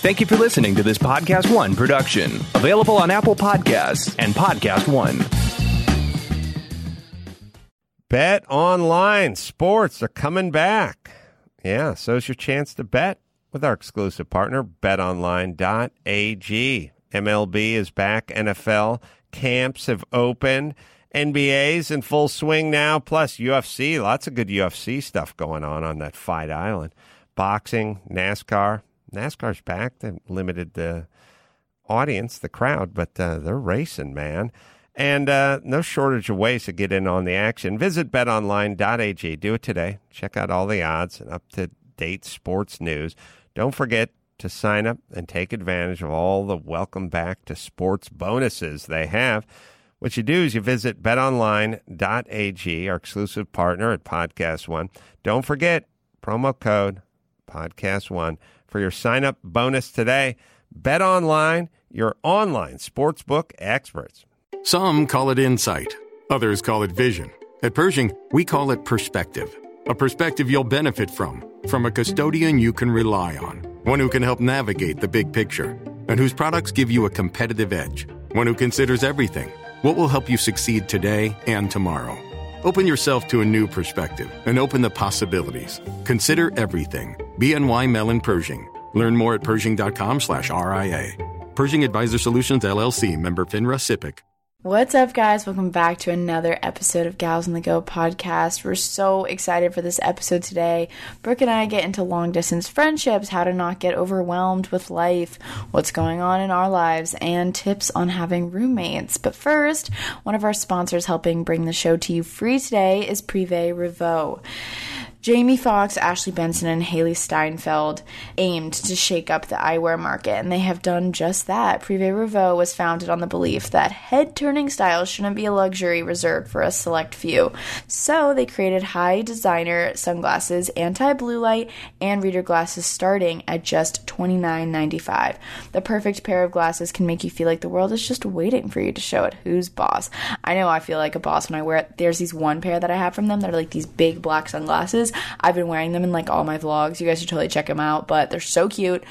Thank you for listening to this Podcast One production, available on Apple Podcasts and Podcast One. Bet online sports are coming back. Yeah, so it's your chance to bet with our exclusive partner, betonline.ag. MLB is back, NFL camps have opened, NBA's in full swing now, plus UFC, lots of good UFC stuff going on on that Fight Island. Boxing, NASCAR. NASCAR's back. They limited the audience, the crowd, but uh, they're racing, man. And uh, no shortage of ways to get in on the action. Visit betonline.ag. Do it today. Check out all the odds and up to date sports news. Don't forget to sign up and take advantage of all the welcome back to sports bonuses they have. What you do is you visit betonline.ag, our exclusive partner at Podcast One. Don't forget promo code Podcast One for your sign up bonus today. Bet Online, your online sportsbook experts. Some call it insight, others call it vision. At Pershing, we call it perspective. A perspective you'll benefit from, from a custodian you can rely on, one who can help navigate the big picture, and whose products give you a competitive edge, one who considers everything what will help you succeed today and tomorrow. Open yourself to a new perspective and open the possibilities. Consider everything. BNY Mellon Pershing. Learn more at Pershing.com slash RIA. Pershing Advisor Solutions LLC member FINRA SIPC. What's up, guys? Welcome back to another episode of Gals on the Go podcast. We're so excited for this episode today. Brooke and I get into long distance friendships, how to not get overwhelmed with life, what's going on in our lives, and tips on having roommates. But first, one of our sponsors helping bring the show to you free today is Privé Revaux. Jamie Foxx, Ashley Benson, and Hailee Steinfeld aimed to shake up the eyewear market, and they have done just that. Privé Revaux was founded on the belief that head turning styles shouldn't be a luxury reserved for a select few. So they created high designer sunglasses, anti blue light, and reader glasses starting at just $29.95. The perfect pair of glasses can make you feel like the world is just waiting for you to show it who's boss. I know I feel like a boss when I wear it. There's these one pair that I have from them that are like these big black sunglasses. I've been wearing them in like all my vlogs. You guys should totally check them out, but they're so cute.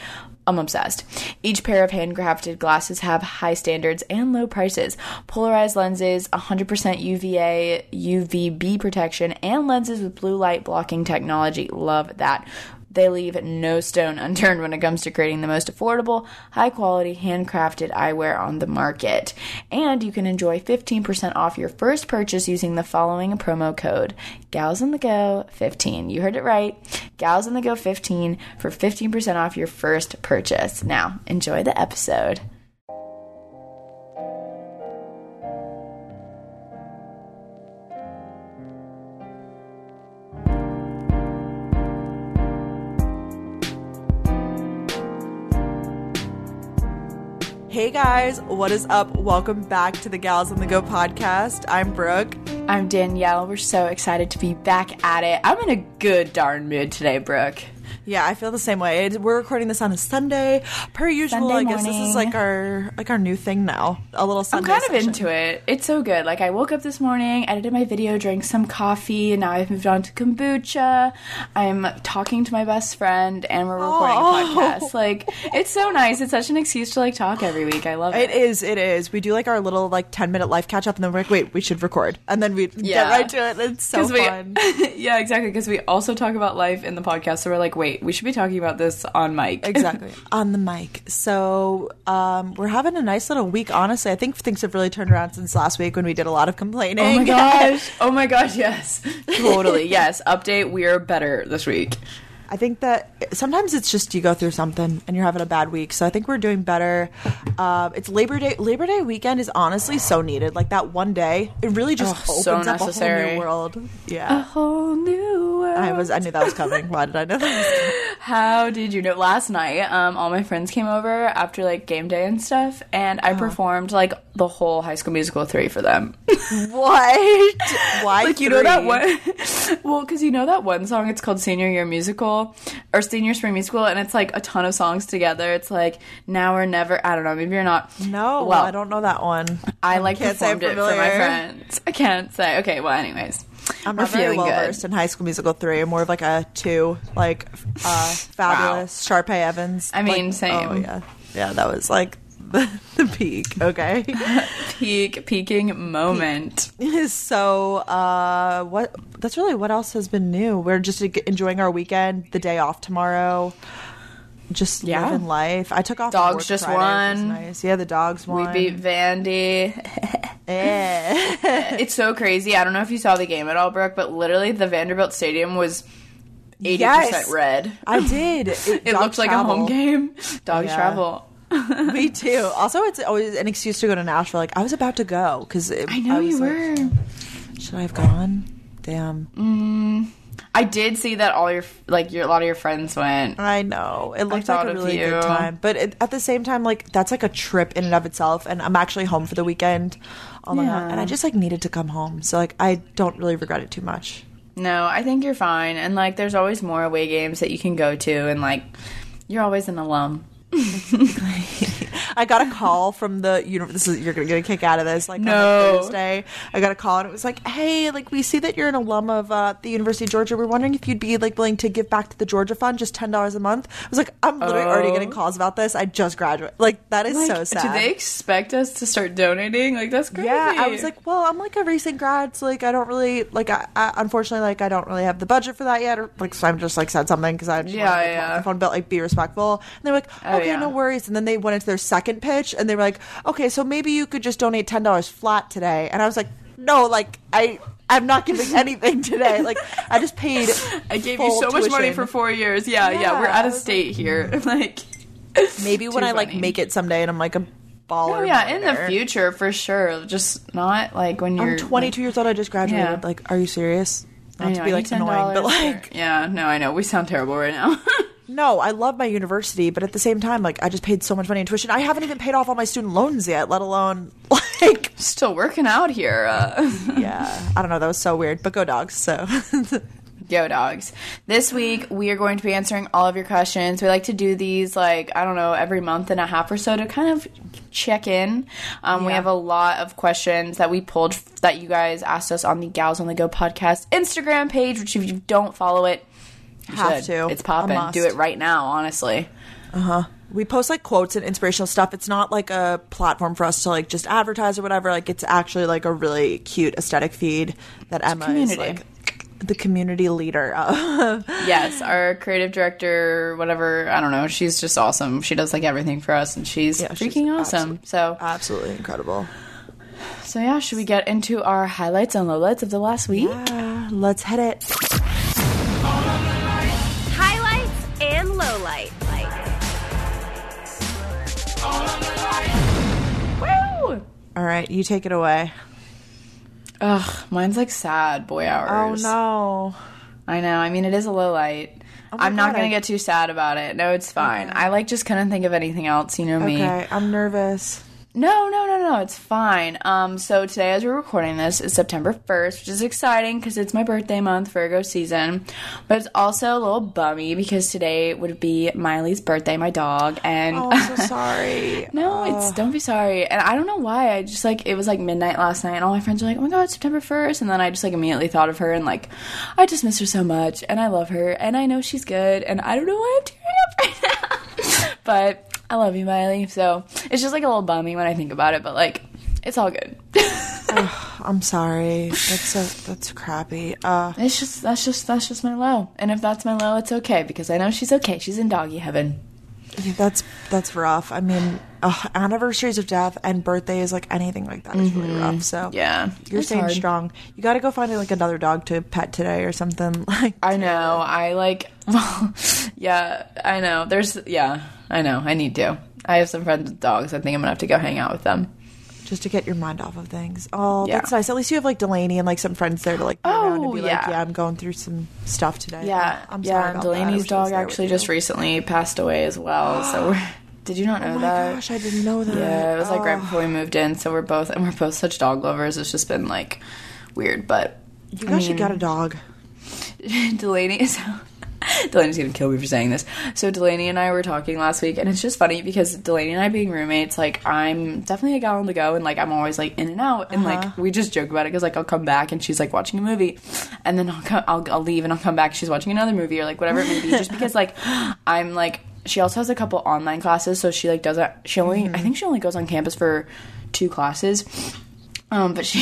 I'm obsessed. Each pair of handcrafted glasses have high standards and low prices. Polarized lenses, 100% UVA, UVB protection, and lenses with blue light blocking technology. Love that. They leave no stone unturned when it comes to creating the most affordable, high quality, handcrafted eyewear on the market. And you can enjoy 15% off your first purchase using the following promo code Gals on the Go 15. You heard it right. Gals on the Go 15 for 15% off your first purchase. Now, enjoy the episode. Hey guys, what is up? Welcome back to the Gals on the Go podcast. I'm Brooke. I'm Danielle. We're so excited to be back at it. I'm in a good darn mood today, Brooke. Yeah, I feel the same way. It- We're recording this on a Sunday, per usual. Sunday I guess this is like our like our new thing now. A little I'm Sunday. kind of into it. It's so good. Like I woke up this morning, edited my video, drank some coffee, and now I've moved on to kombucha. I'm talking to my best friend, and we're recording Oh. a podcast. Like it's so nice. It's such an excuse to like talk every week. I love it. It is. It is. We do like our little like ten minute life catch up, and then we're like, wait, we should record, and then we Yeah. get right to it. It's so 'Cause we- fun. yeah, exactly. Because we also talk about life in the podcast, so we're like, wait, we should be talking about this on mic. exactly on the mic so um, we're having a nice little week honestly i think things have really turned around since last week when we did a lot of complaining Oh my gosh. Oh my gosh, yes. Totally. Yes. Update, we're better this week. I think that sometimes it's just you go through something and you're having a bad week. So I think we're doing better. Um, it's Labor Day. Labor Day weekend is honestly so needed. Like that one day, it really just Oh, opens so up a whole new world. Yeah, a Whole new world. I was. I knew that was coming. Why did I know that? Was coming? How did you know? Last night, um, all my friends came over after like game day and stuff, and. I performed like the whole High School Musical three for them. What? Why? like you know that one? well, because you know that one song. It's called Senior Year Musical or Senior Spring Musical, and it's like a ton of songs together. It's like now or never. I don't know. Maybe you're not. No, Well, I don't know that one. I like Can't say performed it for my friends. I can't say. Okay, well, anyways. I'm not very well good. versed in High School Musical three. I'm more of like a two, like uh, fabulous Sharpay Evans. I mean, Like, same. Oh yeah, yeah. That was like the, the peak. Okay. Peak peaking moment. so uh, what? That's really what else has been new. We're just enjoying our weekend. The day off tomorrow. Just Yeah. living life. I took off. The dogs just Friday, won. Nice. Yeah, the dogs won. We beat Vandy. Eh. it's so crazy. I don't know if you saw the game at all, Brooke, but literally the Vanderbilt Stadium was 80% Yes. red. I did. It, It looked like a home game. Dogs Yeah. travel. Me too. Also, it's always an excuse to go to Nashville. Like I was about to go because I know you were. Should I have gone? Damn. Mm, I did see that all your like your a lot of your friends went. I know. It looked like a really you. good time, but it, at the same time, like that's like a trip in and of itself. And I'm actually home for the weekend. Yeah. And I just like needed to come home, so like I don't really regret it too much. No, I think you're fine. And like there's always more away games that you can go to and like you're always an alum. I got a call from the you know this is you're gonna get a kick out of this like on like, No. Thursday. I got a call and it was like, hey, like we see that you're an alum of uh, the University of Georgia. We're wondering if you'd be like willing to give back to the Georgia Fund just ten dollars a month. I was like, I'm literally already Oh. getting calls about this. I just graduated. Like that is Like, so sad. Do they expect us to start donating? Like that's crazy. Yeah, I was like, well, I'm like a recent grad, so like I don't really like. I, I unfortunately like I don't really have the budget for that yet, or like so I'm just like said something because I just Yeah, yeah. on phone, but like be respectful. And they're like, Oh, okay, yeah. no worries. And then they went into their second pitch, and they were like, okay, so maybe you could just donate ten dollars flat today. And I was like, no, like I. I'm not giving anything today. Like I just paid. I gave you so much money for four years. Yeah, yeah, Yeah, we're out of state here. like Maybe when I like make it someday, and I'm like a baller. Oh yeah, in the future for sure. Just not like when you're I'm 22 years old. I just graduated. Yeah. Like, are you serious? Not I to be like annoying, but like, for- yeah, no, I know we sound terrible right now. No, I love my university, but at the same time, like I just paid so much money in tuition. I haven't even paid off all my student loans yet, let alone like Still working out here. Uh. yeah. I don't know, that was so weird. But go dogs, so Go dogs. This week we are going to be answering all of your questions. We like to do these like, I don't know, every month and a half or so to kind of check in. Um, We have a lot of questions that we pulled that you guys asked us on the Gals on the Go podcast Instagram page, which if you don't follow it, you Have should. to. It's popping. Do it right now, honestly. Uh huh. We post like quotes and inspirational stuff. It's not like a platform for us to like just advertise or whatever. Like it's actually like a really cute aesthetic feed that Emma is like the community leader of. yes, our creative director, whatever, I don't know, she's just awesome. She does like everything for us and she's Yeah, she's freaking awesome. absolute- So, Absolutely incredible. so yeah, should we get into our highlights and lowlights of the last week? Uh, let's hit it. All right, you take it away. Ugh, mine's like sad boy oh, hours. Oh no. I know. I mean, it is a low light. Oh my I'm not gonna I- get too sad about it. No, it's fine. I like just couldn't think of anything else. You know me. Okay, I'm nervous. No, no, no, no. It's fine. Um, so today, as we're recording this, is September 1st, which is exciting because it's my birthday month, Virgo season. But it's also a little bummy because today would be Miley's birthday, my dog, and Oh, I'm so sorry. no, it's don't be sorry. And I don't know why. I just like it was like midnight last night, and all my friends were like, "Oh my god, it's September 1st. and then I just like immediately thought of her and like I just miss her so much, and I love her, and I know she's good, and I don't know why I'm tearing up right now, but I love you, Miley. So it's just like a little bummy when I think about it, but like it's all good. I'm sorry. That's so that's crappy. Uh, it's just that's just that's just my low, and if that's my low, it's okay because I know she's okay. She's in doggy heaven. That's that's rough. I mean, uh, anniversaries of death and birthdays, like anything like that, is really rough. So Mm-hmm. Yeah, you're it's staying hard. strong. You got to go find like another dog to pet today or something. Like I know. I like. Well, yeah. I know. There's. Yeah. I know. I need to. I have some friends with dogs. I think I'm gonna have to go hang out with them. Just to get your mind off of things. Oh, Yeah. that's nice. At least you have like Delaney and like some friends there to like be around and Oh, be like, yeah. yeah, I'm going through some stuff today. Yeah. Oh, I'm yeah. sorry about Delaney's dog actually just recently passed away as well. So. Did you not oh know that? Oh my that? gosh, I didn't know that. Yeah, it was like right Oh. before we moved in. So we're both and we're both such dog lovers. It's just been like weird, but You guys should get a dog. Delaney is Delaney's gonna kill me for saying this. So Delaney and I were talking last week, and it's just funny because Delaney and I being roommates, like I'm definitely a gal on the go, and like I'm always like in and out, and like uh-huh. we just joke about it because like I'll come back and she's like watching a movie, and then I'll come, I'll, I'll leave and I'll come back, she's watching another movie or like whatever it may be, just because like I'm like she also has a couple online classes, so she like doesn't she only I mm-hmm. think she only goes on campus for two classes. Um, but she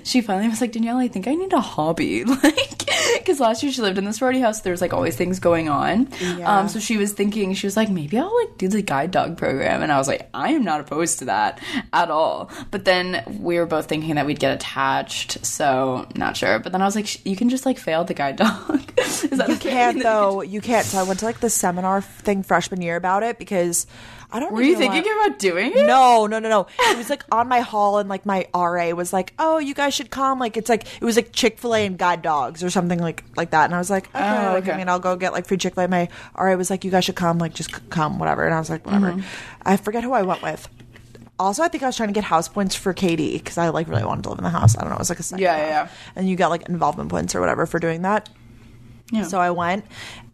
she finally was like Danielle, I think I need a hobby, like because last year she lived in the sorority house. There was like always things going on. Yeah. Um, so she was thinking she was like maybe I'll like do the guide dog program, and I was like I am not opposed to that at all. But then we were both thinking that we'd get attached, so not sure. But then I was like, you can just like fail the guide dog. Is that You thing? can't though. You can't. So I went to like the seminar thing freshman year about it because I don't. Were you thinking why- about doing it? No, no, no, no. It was like on my hall, and like my RA was like, "Oh, you guys should come." Like it's like it was like Chick Fil A and Guide Dogs or something like like that. And I was like, "Okay, Oh, like, okay. I mean, I'll go get like free Chick Fil A." My RA was like, "You guys should come. Like just come, whatever." And I was like, "Whatever." Mm-hmm. I forget who I went with. Also, I think I was trying to get house points for KD because I like really wanted to live in the house. I don't know. It was like a second Yeah, yeah, yeah. And you got like involvement points or whatever for doing that. Yeah. So I went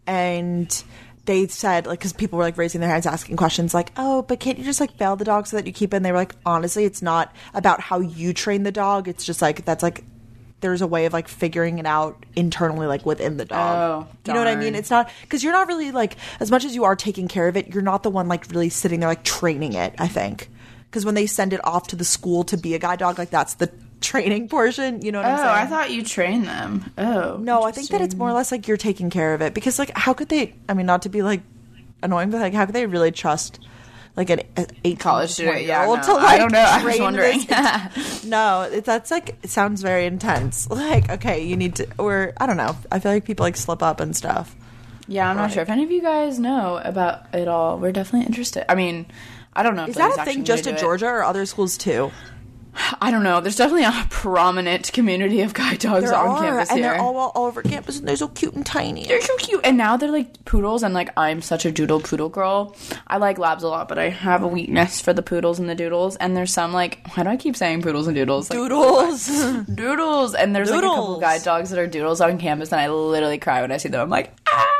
and they said, like, because people were like raising their hands asking questions, like, oh, but can't you just like bail the dog so that you keep it? And they were like, honestly, it's not about how you train the dog. It's just like, that's like, there's a way of like figuring it out internally, like within the dog. Oh, you know what I mean? It's not, because you're not really like, as much as you are taking care of it, you're not the one like really sitting there like training it, I think. Because when they send it off to the school to be a guide dog, like that's the training portion. You know what Oh, I'm saying? Oh, I thought you train them. Oh, No, I think that it's more or less like you're taking care of it because, like, how could they? I mean, not to be like annoying, but like, how could they really trust like an eight College student, yeah, no, to I don't know, I was wondering. this- no, it, that's like it sounds very intense. Like, okay, you need to, or I don't know. I feel like people like slip up and stuff. Yeah, I'm not sure if any of you guys know about it all. We're definitely interested. I mean, I don't know. If Is that a thing just it. Georgia or other schools too? I don't know. There's definitely a prominent community of guide dogs There on are, campus and here. they're all, all over campus, and they're so cute and tiny. They're so cute, and now they're like poodles. And like, I'm such a doodle poodle girl. I like labs a lot, but I have a weakness for the poodles and the doodles. And there's some like, why do I keep saying poodles and doodles? Like, Doodles. doodles. And there's like a couple Doodles. guide dogs that are doodles on campus, and I literally cry when I see them. I'm like, ah.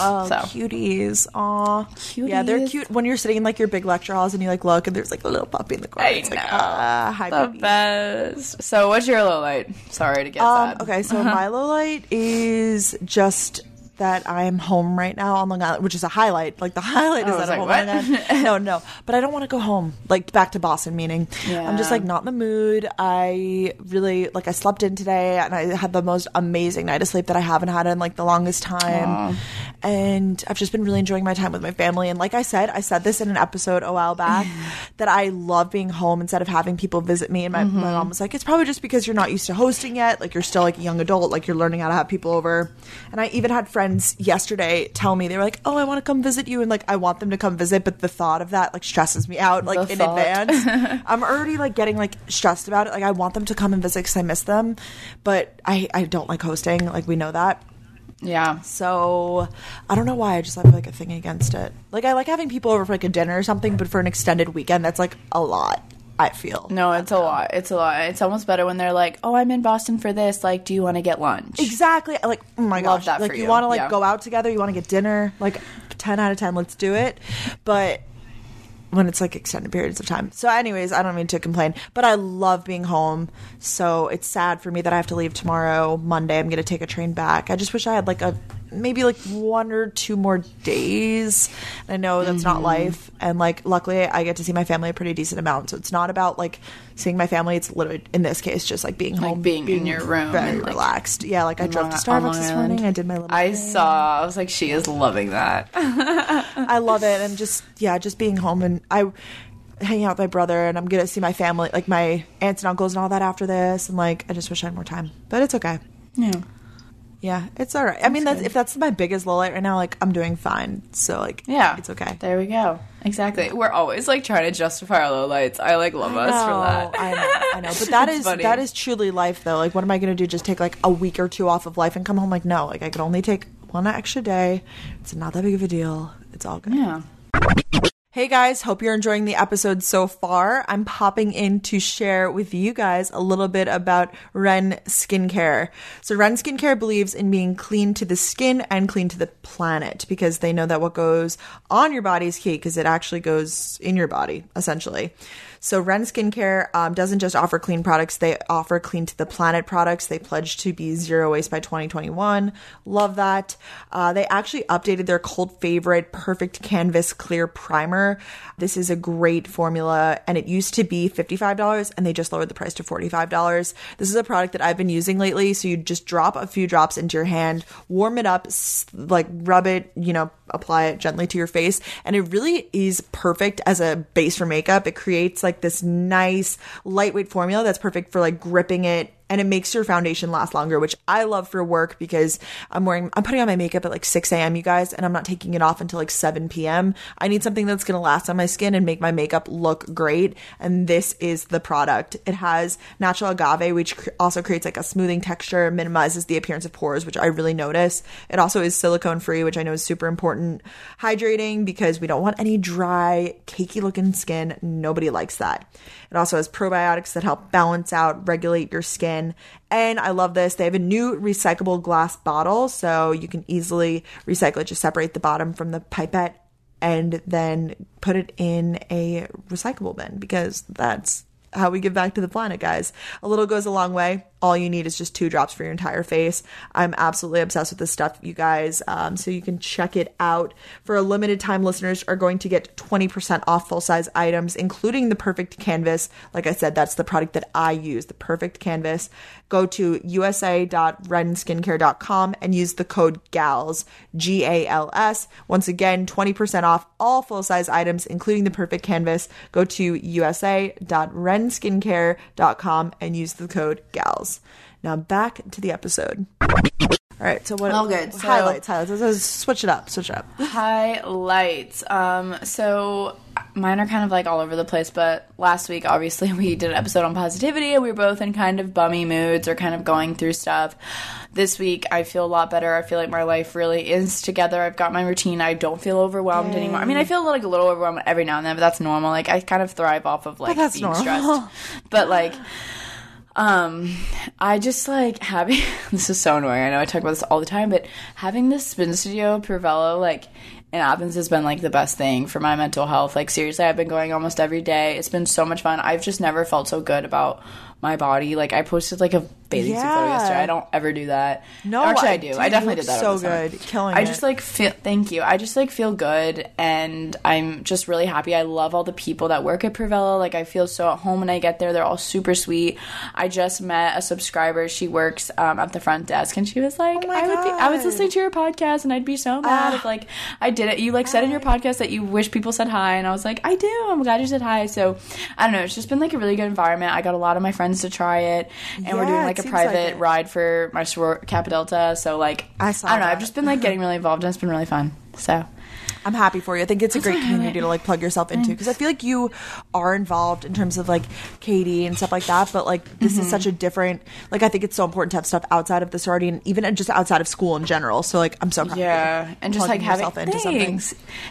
Oh, So. cuties! Aw, yeah, they're cute when you're sitting in like your big lecture halls and you like look and there's like a little puppy in the corner. I it's like, know. ah, hi, the baby. best. So, what's your low light? Sorry to get Um, sad. okay, so my low light is just that I'm home right now on Long Island, which is a highlight. Like the highlight Oh, is that I'm home like, on Long Island. No, no, but I don't want to go home, like back to Boston. Meaning, I'm just like not in the mood. I really like I slept in today, and I had the most amazing night of sleep that I haven't had in like the longest time. And I've just been really enjoying my time with my family. And like I said, I said this in an episode a while back that I love being home instead of having people visit me. And my, my mom was like, it's probably just because you're not used to hosting yet. Like you're still like a young adult, like you're learning how to have people over. And I even had friends yesterday tell me, they were like, oh, I want to come visit you. And like, I want them to come visit. But the thought of that like stresses me out like The in thought. advance. I'm already like getting like stressed about it. Like I want them to come and visit because I miss them. But I, I don't like hosting. Like we know that. Yeah. So I don't know why I just have like a thing against it. Like I like having people over for like a dinner or something, but for an extended weekend, that's like a lot. I feel No, it's a lot. It's a lot. It's almost better when they're like, "Oh, I'm in Boston for this. Like, do you want to get lunch?" exactly. Like oh my Love gosh, that like you, you. want to like Yeah. go out together, you want to get dinner. Like ten out of ten, let's do it. But when it's like extended periods of time. So, anyways, I don't mean to complain, but I love being home. So it's sad for me that I have to leave tomorrow, Monday. I'm going to take a train back. I just wish I had like a maybe like one or two more days. And I know that's Mm-hmm. not life, and like luckily I get to see my family a pretty decent amount. So it's not about like seeing my family. It's literally in this case just like being home, being in your room very like, relaxed. Yeah, like I drove to Starbucks this morning. I did my little. I thing. saw. I was like, she is loving that. I love it, and just yeah, just being home and I hanging out with my brother, and I'm gonna see my family, like my aunts and uncles and all that after this, and like I just wish I had more time, but it's okay. yeah. Yeah, it's all right. I mean, that's, if that's my biggest low light right now, like I'm doing fine. So like, Yeah. it's okay. There we go. Exactly. We're always like trying to justify our low lights. I like love us for that. I know, I know, but that is funny. that is truly life, though. Like, what am I going to do? Just take like a week or two off of life and come home? Like, no, like I could only take one extra day. It's not that big of a deal. It's all good. yeah. Hey guys, hope you're enjoying the episode so far. I'm popping in to share with you guys a little bit about Ren Skincare. So, Ren Skincare believes in being clean to the skin and clean to the planet because they know that what goes on your body is key because it actually goes in your body, essentially. So Ren Skincare um, doesn't just offer clean products; they offer clean to the planet products. They pledge to be zero waste by 2021. Love that. Uh, they actually updated their cult favorite Perfect Canvas Clear Primer. This is a great formula, and it used to be $55, and they just lowered the price to $45. This is a product that I've been using lately. So you just drop a few drops into your hand, warm it up, like rub it, you know, apply it gently to your face, and it really is perfect as a base for makeup. It creates like this nice lightweight formula that's perfect for like gripping it and it makes your foundation last longer, which I love for work because I'm wearing, I'm putting on my makeup at like 6 a.m., you guys, and I'm not taking it off until like 7 p.m. I need something that's going to last on my skin and make my makeup look great. And this is the product. It has natural agave, which also creates like a smoothing texture, minimizes the appearance of pores, which I really notice. It also is silicone free, which I know is super important. Hydrating because we don't want any dry, cakey looking skin. Nobody likes that. It also has probiotics that help balance out, regulate your skin. And I love this. They have a new recyclable glass bottle, so you can easily recycle it. Just separate the bottom from the pipette and then put it in a recyclable bin because that's how we give back to the planet, guys. A little goes a long way. All you need is just two drops for your entire face. I'm absolutely obsessed with this stuff, you guys. Um, so you can check it out. For a limited time, listeners are going to get 20% off full size items, including the Perfect Canvas. Like I said, that's the product that I use, the Perfect Canvas. Go to usa.renskincare.com and use the code GALS, G A L S. Once again, 20% off all full size items, including the Perfect Canvas. Go to usa.renskincare.com and use the code GALS. Now back to the episode. All right, so what? Oh, good. So- highlights, highlights. Let's, let's switch it up. Switch it up. Highlights. Um, so mine are kind of like all over the place, but last week obviously we did an episode on positivity and we were both in kind of bummy moods or kind of going through stuff. This week I feel a lot better. I feel like my life really is together. I've got my routine. I don't feel overwhelmed anymore. I mean, I feel like a little overwhelmed every now and then, but that's normal. Like I kind of thrive off of like being normal. stressed. But like um, I just like having this is so annoying. I know I talk about this all the time, but having this spin studio Pervello like in Athens has been like the best thing for my mental health. Like seriously, I've been going almost every day. It's been so much fun. I've just never felt so good about my body. Like I posted like a bathing suit photo yesterday. I don't ever do that. No, actually I, I- do. dude, I definitely did that. so summer. good. Killing I it. just like feel. Thank you. I just like feel good, and I'm just really happy. I love all the people that work at Pervella. Like I feel so at home when I get there. They're all super sweet. I just met a subscriber. She works um, at the front desk, and she was like, Oh "I would be. I was listening to your podcast, and I'd be so mad if like I did it. You like said in your podcast that you wish people said hi, and I was like, I do. I'm glad you said hi. So I don't know. It's just been like a really good environment. I got a lot of my friends to try it, and we're doing like a seems like private ride for my soror Kappa Delta. So like I saw I don't know. that. I've just been like getting really involved, and it's been really fun. So I'm happy for you. I think it's a great community to like plug yourself into because I feel like you are involved in terms of like KD and stuff like that. But like this Mm-hmm. is such a different. Like I think it's so important to have stuff outside of the sorority and even just outside of school in general. So like I'm so proud. Yeah, you and just like having yourself into something.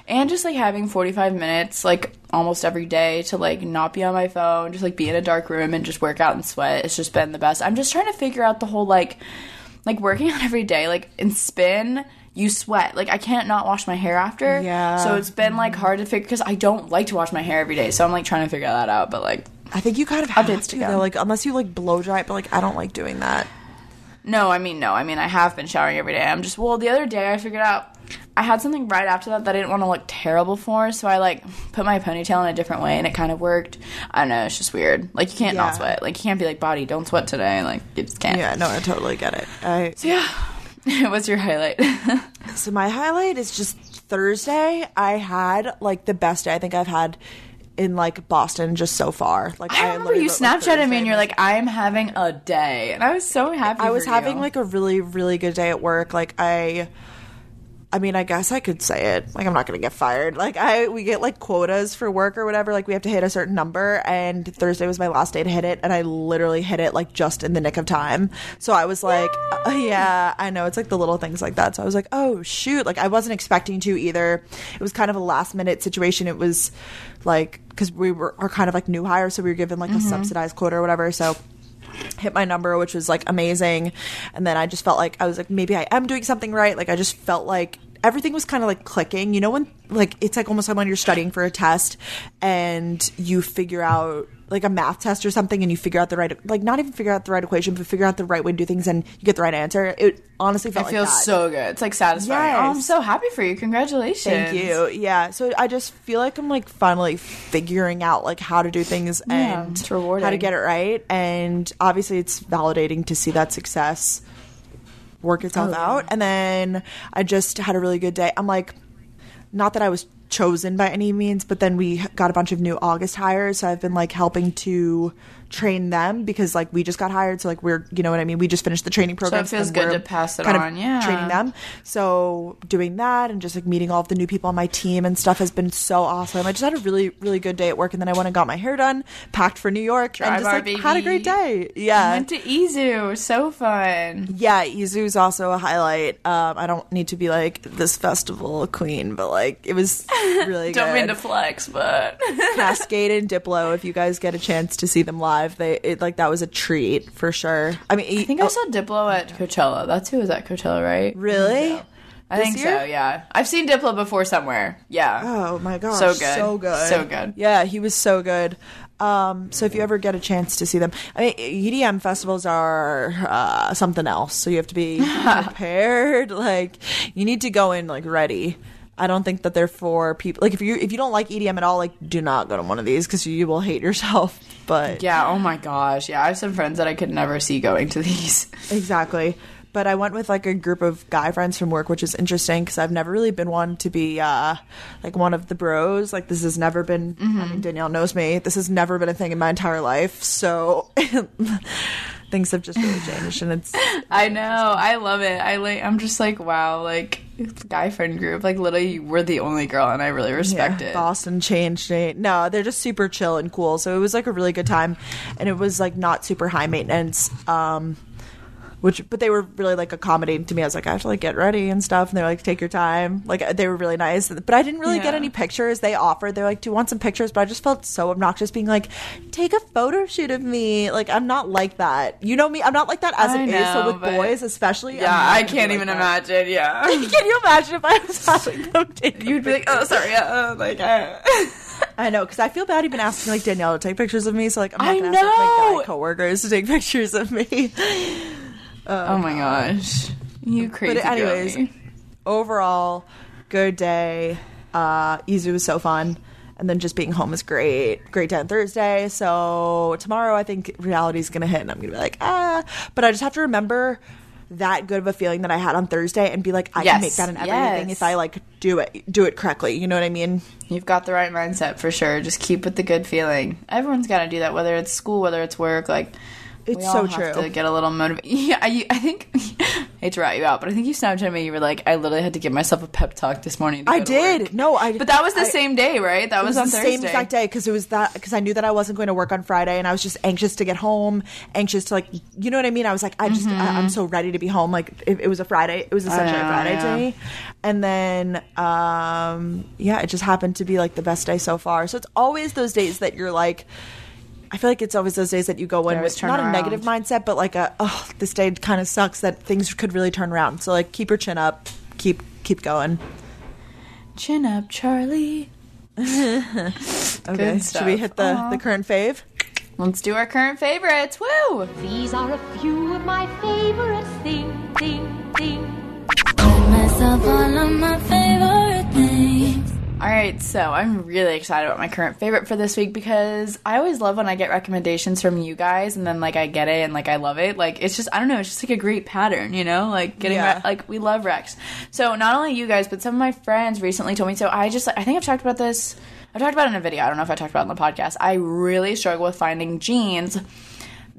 and just like having forty five minutes like almost every day to like not be on my phone, just like be in a dark room and just work out and sweat. It's just been the best. I'm just trying to figure out the whole like like working out every day, like in spin. You sweat like I can't not wash my hair after. Yeah. So it's been like hard to figure because I don't like to wash my hair every day. So I'm like trying to figure that out. But like I think you kind of have Updates to to though, like unless you like blow dry it. But like I don't like doing that. No, I mean no. I mean I have been showering every day. I'm just well the other day I figured out I had something right after that that I didn't want to look terrible for, so I like put my ponytail in a different way and it kind of worked. I don't know, it's just weird. Like you can't Yeah. not sweat. Like you can't be like body, don't sweat today. Like you just can't. Yeah, no, I totally get it. I, Yeah. What's your highlight? So my highlight is just Thursday. I had like the best day I think I've had in like Boston just so far. Like I remember literally you wrote, like, Snapchatted me and you're like, I'm having a day, and I was so happy. I was having you. like a really really good day at work. Like I I mean, I guess I could say it. Like, I'm not gonna get fired. Like, I we get like quotas for work or whatever. Like, we have to hit a certain number, and Thursday was my last day to hit it, and I literally hit it like just in the nick of time. So I was like, uh, yeah, I know. It's like the little things like that. So I was like, oh shoot, like I wasn't expecting to either. It was kind of a last minute situation. It was like because we were are kind of like new hires, so we were given like a subsidized quota or whatever. So hit my number, which was like amazing. And then I just felt like I was like, maybe I am doing something right. Like I just felt like everything was kind of like clicking. You know, when like it's like almost like when you're studying for a test and you figure out like a math test or something and you figure out the right like not even figure out the right equation but figure out the right way to do things and you get the right answer it honestly It felt feels like that. so good. It's like satisfying. Yes. Oh, I'm so happy for you. Congratulations. Thank you. Yeah. So I just feel like I'm like finally figuring out like how to do things Yeah, and how to get it right. And obviously it's validating to see that success work itself Oh, out. And then I just had a really good day. I'm like, not that I was chosen by any means, but then we got a bunch of new August hires. So I've been like helping to train them because like we just got hired. So like we're, you know what I mean? We just finished the training program. So it feels good to pass it kind of on, yeah. Training them. So doing that and just like meeting all of the new people on my team and stuff has been so awesome. I just had a really, really good day at work. And then I went and got my hair done, packed for New York, Dry and just like had a great day. Yeah. Went to Izu. So fun. Yeah, Izu's also a highlight. Um, I don't need to be like this festival queen, but like it was really Don't good. mean to flex, but Kaskade and Diplo. If you guys get a chance to see them live, they it, like that was a treat for sure. I mean, I think I saw Diplo at Coachella. That's who was at Coachella, right? really. I think year? so. Yeah, I've seen Diplo before somewhere. Yeah. Oh my gosh, So good. so good, So good. Yeah, he was so good. Um, so if you ever get a chance to see them, I mean, EDM festivals are uh, something else. So you have to be prepared. Like you need to go in like ready. I don't think that they're for people. Like if you if you don't like EDM at all, like do not go to one of these because you will hate yourself. But Yeah. Oh my gosh. Yeah, I have some friends that I could never see going to these. Exactly. But I went with like a group of guy friends from work, which is interesting because I've never really been one to be uh, like one of the bros. Like this has never been. I mean, Danielle knows me. This has never been a thing in my entire life. So things have just really changed, and it's I know. I love it. I like. I'm just like, wow. Like guy friend group. Like literally, we're the only girl, and I really respect yeah, it. Boston changed me. No, they're just super chill and cool. So it was like a really good time, and it was like not super high maintenance. Um, which, but they were really like accommodating to me. I was like, I have to like get ready and stuff, and they're like, take your time. Like they were really nice, but I didn't really get any pictures. They offered, they're like, do you want some pictures? But I just felt so obnoxious being like, take a photo shoot of me. Like I'm not like that. You know me. I'm not like that as I it is. So with boys, especially, Yeah, I can't like even that. imagine. Yeah. Can you imagine if I was having them? You'd be like, oh, sorry. Yeah, uh, like, uh. I know because I feel bad even asking like Danielle to take pictures of me. So like I'm not I gonna ask like, my know! guy coworkers to take pictures of me. oh my gosh, you crazy. But anyways, girly. overall, good day. Uh, Izu was so fun, and then just being home is great. Great day on Thursday. So tomorrow, I think reality is gonna hit, and I'm gonna be like ah. But I just have to remember that good of a feeling that I had on Thursday, and be like, I Yes, can make that in everything yes. if I like do it, do it correctly. You know what I mean? You've got the right mindset for sure. Just keep with the good feeling. Everyone's got to do that, whether it's school, whether it's work. Like, It's we so have true. to get a little motivated. Yeah, I, I think. hate to rat you out, but I think you Snapchat me. You were like, I literally had to give myself a pep talk this morning. I did. No, I. But that was the I- same day, right? That was, was on the same exact day because it was that because I knew that I wasn't going to work on Friday and I was just anxious to get home, anxious to like, you know what I mean? I was like, I just, I, I'm so ready to be home. Like, it, it was a Friday, it was essentially know, a Friday me, and then, um, yeah, it just happened to be like the best day so far. So it's always those days that you're like. I feel like it's always those days that you go in They with turn not a negative mindset, but like a oh, this day kind of sucks that things could really turn around. So like, keep your chin up, keep keep going. Chin up, Charlie. Okay, Good should we hit the the current fave? Let's do our current favorites. Woo! These are a few of my favorite things, thing, thing. Got myself all of my favorite things. All right, so I'm really excited about my current favorite for this week because I always love when I get recommendations from you guys and then like I get it and like I love it. Like it's just I don't know, it's just like a great pattern, you know? Like getting Yeah. re- like we love Rex. So not only you guys, but some of my friends recently told me. So I just I think I've talked about this. I've talked about it in a video. I don't know if I talked about it on the podcast. I really struggle with finding jeans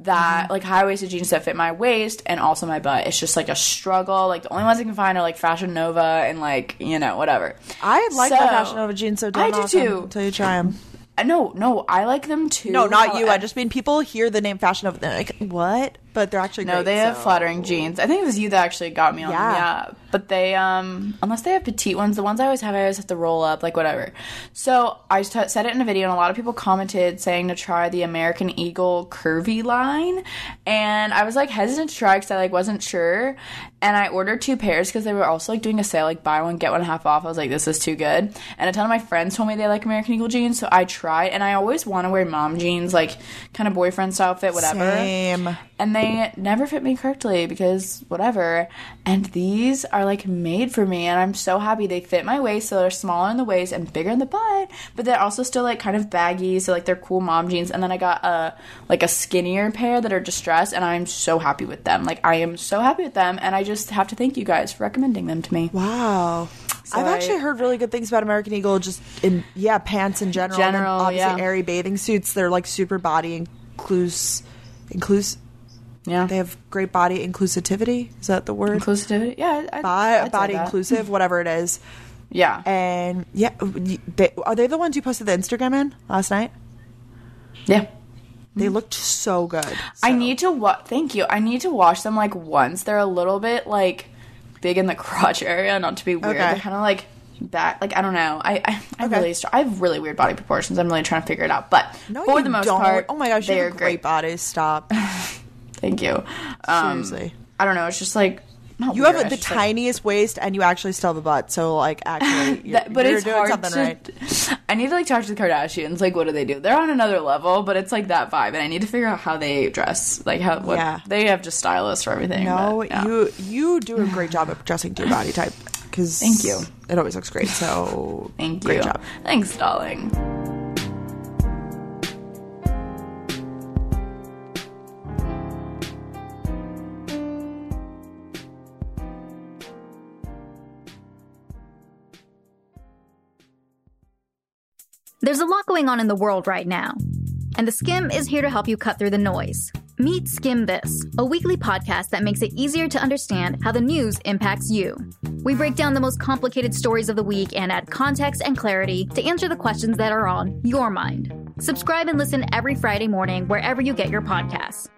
that like high waisted jeans that fit my waist and also my butt. It's just like a struggle. Like the only ones I can find are like Fashion Nova and like you know whatever. I like So- the Fashion Nova jeans, so don't I do too. until you try them. Uh, No, no, I like them too. No, not you. I However- just mean people hear the name Fashion Nova, they're like, what? But they're actually No, great, they have so- flattering jeans. I think it was you that actually got me on them. Yeah. Yeah. But they, um, unless they have petite ones, the ones I always have, I always have to roll up, like whatever. So I said it in a video, and a lot of people commented saying to try the American Eagle curvy line. And I was like hesitant to try because I like wasn't sure. And I ordered two pairs because they were also like doing a sale, like buy one get one half off. I was like, this is too good. And a ton of my friends told me they like American Eagle jeans, so I tried. And I always want to wear mom jeans, like kind of boyfriend style fit, whatever Same. and they never fit me correctly because whatever. And these are like made for me, and I'm so happy they fit my waist, so they're smaller in the waist and bigger in the butt, but they're also still like kind of baggy, so like they're cool mom jeans. And then I got a like a skinnier pair that are distressed, and I'm so happy with them. Like I am so happy with them, and I just have to thank you guys for recommending them to me. Wow. So I've I- actually heard really good things about American Eagle, just in yeah, pants in general. and General, obviously yeah. airy bathing suits. They're like super body inclus, inclus. Yeah, They have great body inclusivity. Is that the word? inclusivity. Yeah, I, Bi- I'd body inclusive, whatever it is. Yeah, And yeah, they, are they the ones you posted the Instagram in last night? yeah. They looked so good. I need to wa- thank you. I need to wash them like once. They're a little bit like big in the crotch area, not to be weird. Okay. They're kind of like back. Like I don't know. I I, I Okay. really I have really weird body proportions. I'm really trying to figure it out. But No, for the most don't. part, oh my gosh, they are great great. body. Stop. Thank you. Um, Seriously. I don't know. It's just like You weird, have the just, like- tiniest waist, and you actually still have a butt. So, like, actually, you're, that- but you're it's doing hard something to. right. I need to like talk to the Kardashians. Like, what do they do? They're on another level, but it's like that vibe, and I need to figure out how they dress. Like, how what Yeah. they have just stylists for everything. No, but, yeah. you you do a great job at dressing to your body type. Because Thank you. It always looks great. So Thank you, great job. Thanks, darling. There's a lot going on in the world right now, and the Skimm is here to help you cut through the noise. Meet Skimm This, a weekly podcast that makes it easier to understand how the news impacts you. We break down the most complicated stories of the week and add context and clarity to answer the questions that are on your mind. Subscribe and listen every Friday morning wherever you get your podcasts.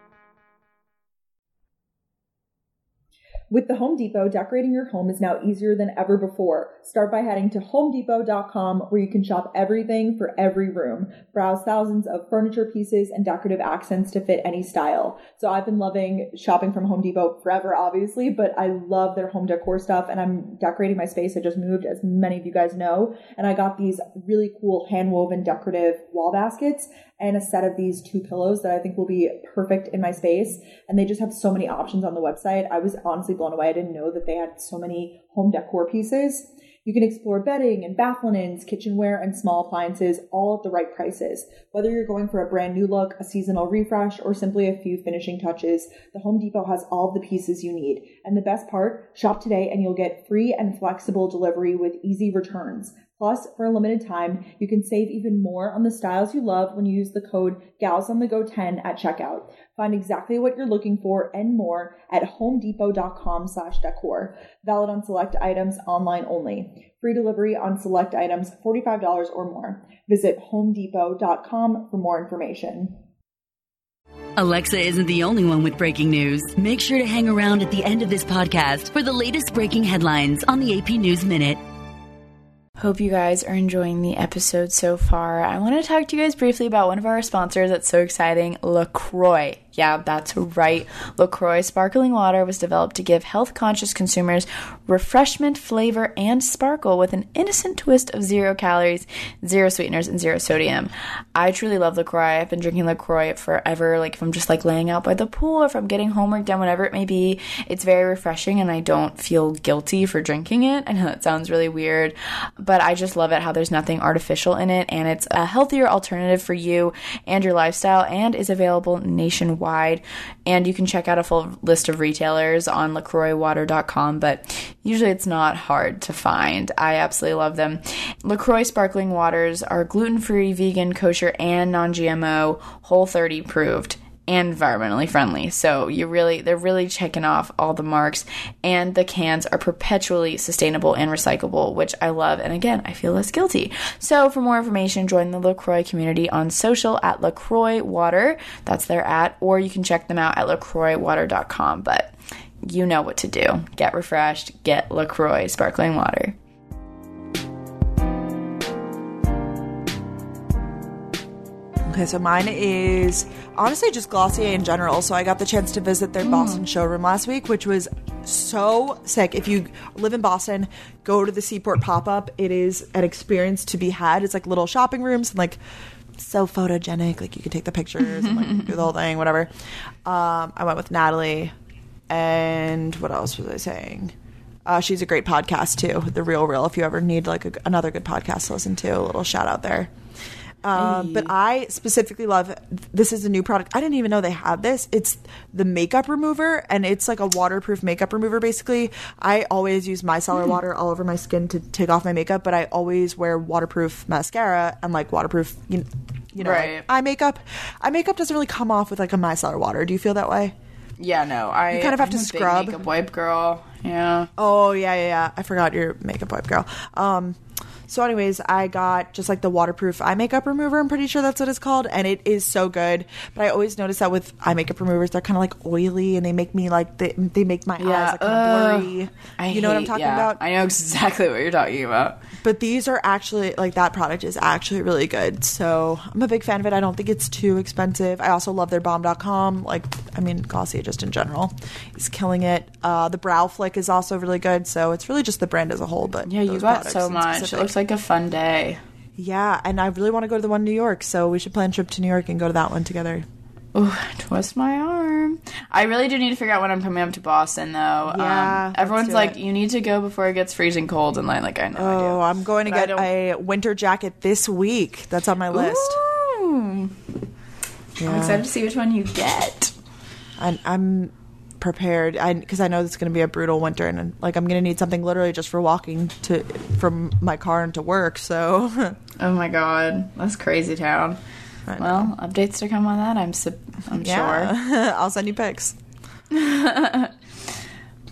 With the Home Depot, decorating your home is now easier than ever before. Start by heading to homedepot.com where you can shop everything for every room. Browse thousands of furniture pieces and decorative accents to fit any style. So I've been loving shopping from Home Depot forever, obviously, but I love their home decor stuff and I'm decorating my space. I just moved, as many of you guys know, and I got these really cool hand woven decorative wall baskets and a set of these two pillows that I think will be perfect in my space. And they just have so many options on the website. I was honestly blown away. I didn't know that they had so many home decor pieces. You can explore bedding and bath linens, kitchenware, and small appliances all at the right prices. Whether you're going for a brand new look, a seasonal refresh, or simply a few finishing touches, the Home Depot has all the pieces you need. And the best part, shop today and you'll get free and flexible delivery with easy returns. Plus, for a limited time, you can save even more on the styles you love when you use the code GalsOnTheGo10 at checkout. Find exactly what you're looking for and more at homedepot.com slash decor. Valid on select items online only. Free delivery on select items $45 or more. Visit homedepot.com for more information. Alexa isn't the only one with breaking news. Make sure to hang around at the end of this podcast for the latest breaking headlines on the AP News Minute. Hope you guys are enjoying the episode so far. I want to talk to you guys briefly about one of our sponsors that's so exciting, LaCroix. Yeah, that's right. LaCroix sparkling water was developed to give health conscious consumers refreshment, flavor, and sparkle with an innocent twist of zero calories, zero sweeteners, and zero sodium. I truly love LaCroix. I've been drinking LaCroix forever. Like if I'm just like laying out by the pool or if I'm getting homework done, whatever it may be, it's very refreshing and I don't feel guilty for drinking it. I know that sounds really weird, but I just love it how there's nothing artificial in it and it's a healthier alternative for you and your lifestyle and is available nationwide. And you can check out a full list of retailers on lacroixwater.com, but usually it's not hard to find. I absolutely love them. LaCroix sparkling waters are gluten free, vegan, kosher, and non GMO, whole 30 proved and environmentally friendly. So you really they're really checking off all the marks and the cans are perpetually sustainable and recyclable, which I love and again, I feel less guilty. So for more information, join the LaCroix community on social at LaCroix Water. That's their at or you can check them out at lacroixwater.com, but you know what to do. Get refreshed, get LaCroix sparkling water. Okay, so mine is honestly just Glossier in general. So I got the chance to visit their Boston showroom last week, which was so sick. If you live in Boston, go to the Seaport pop up. It is an experience to be had. It's like little shopping rooms and like so photogenic. Like you can take the pictures and like do the whole thing, whatever. Um, I went with Natalie, and what else was I saying? Uh, she's a great podcast too, The Real Real. If you ever need like a, another good podcast to listen to, a little shout out there. Um, But I specifically love this is a new product. I didn't even know they had this. It's the makeup remover, and it's like a waterproof makeup remover. Basically, I always use micellar water all over my skin to take off my makeup, but I always wear waterproof mascara and like waterproof, you, you know, like, Right. eye makeup. Eye makeup doesn't really come off with like a micellar water. Do you feel that way? Yeah, no, I You kind of have I'm to scrub. makeup wipe girl. Yeah. Oh yeah, yeah, yeah. I forgot your makeup wipe girl. Um so anyways, I got just like the waterproof eye makeup remover, I'm pretty sure that's what it's called, and it is so good. But I always notice that with eye makeup removers, they're kind of like oily and they make me like they, they make my eyes like kind of blurry. I you know what I'm talking yeah, about? I know exactly what you're talking about. But these are actually like that product is actually really good. So I'm a big fan of it. I don't think it's too expensive. I also love their Balm Dotcom. Like, I mean, Glossier just in general is killing it. Uh, the Brow Flick is also really good. So it's really just the brand as a whole. But Yeah, you got so much. It looks like a fun day. Yeah, and I really want to go to the one in New York. So we should plan a trip to New York and go to that one together. Ooh, twist my arm. I really do need to figure out when I'm coming up to Boston, though. Yeah, um, everyone's like, it. you need to go before it gets freezing cold, and I'm like, I know Oh, I I'm going to But get a winter jacket this week. That's on my list. Ooh. Yeah. I'm excited to see which one you get. and I'm prepared because I, know it's going to be a brutal winter and like I'm going to need something literally just for walking to from my car into work. So Oh my god, that's crazy town. Well, updates to come on that. I'm su- I'm sure. I'll send you pics.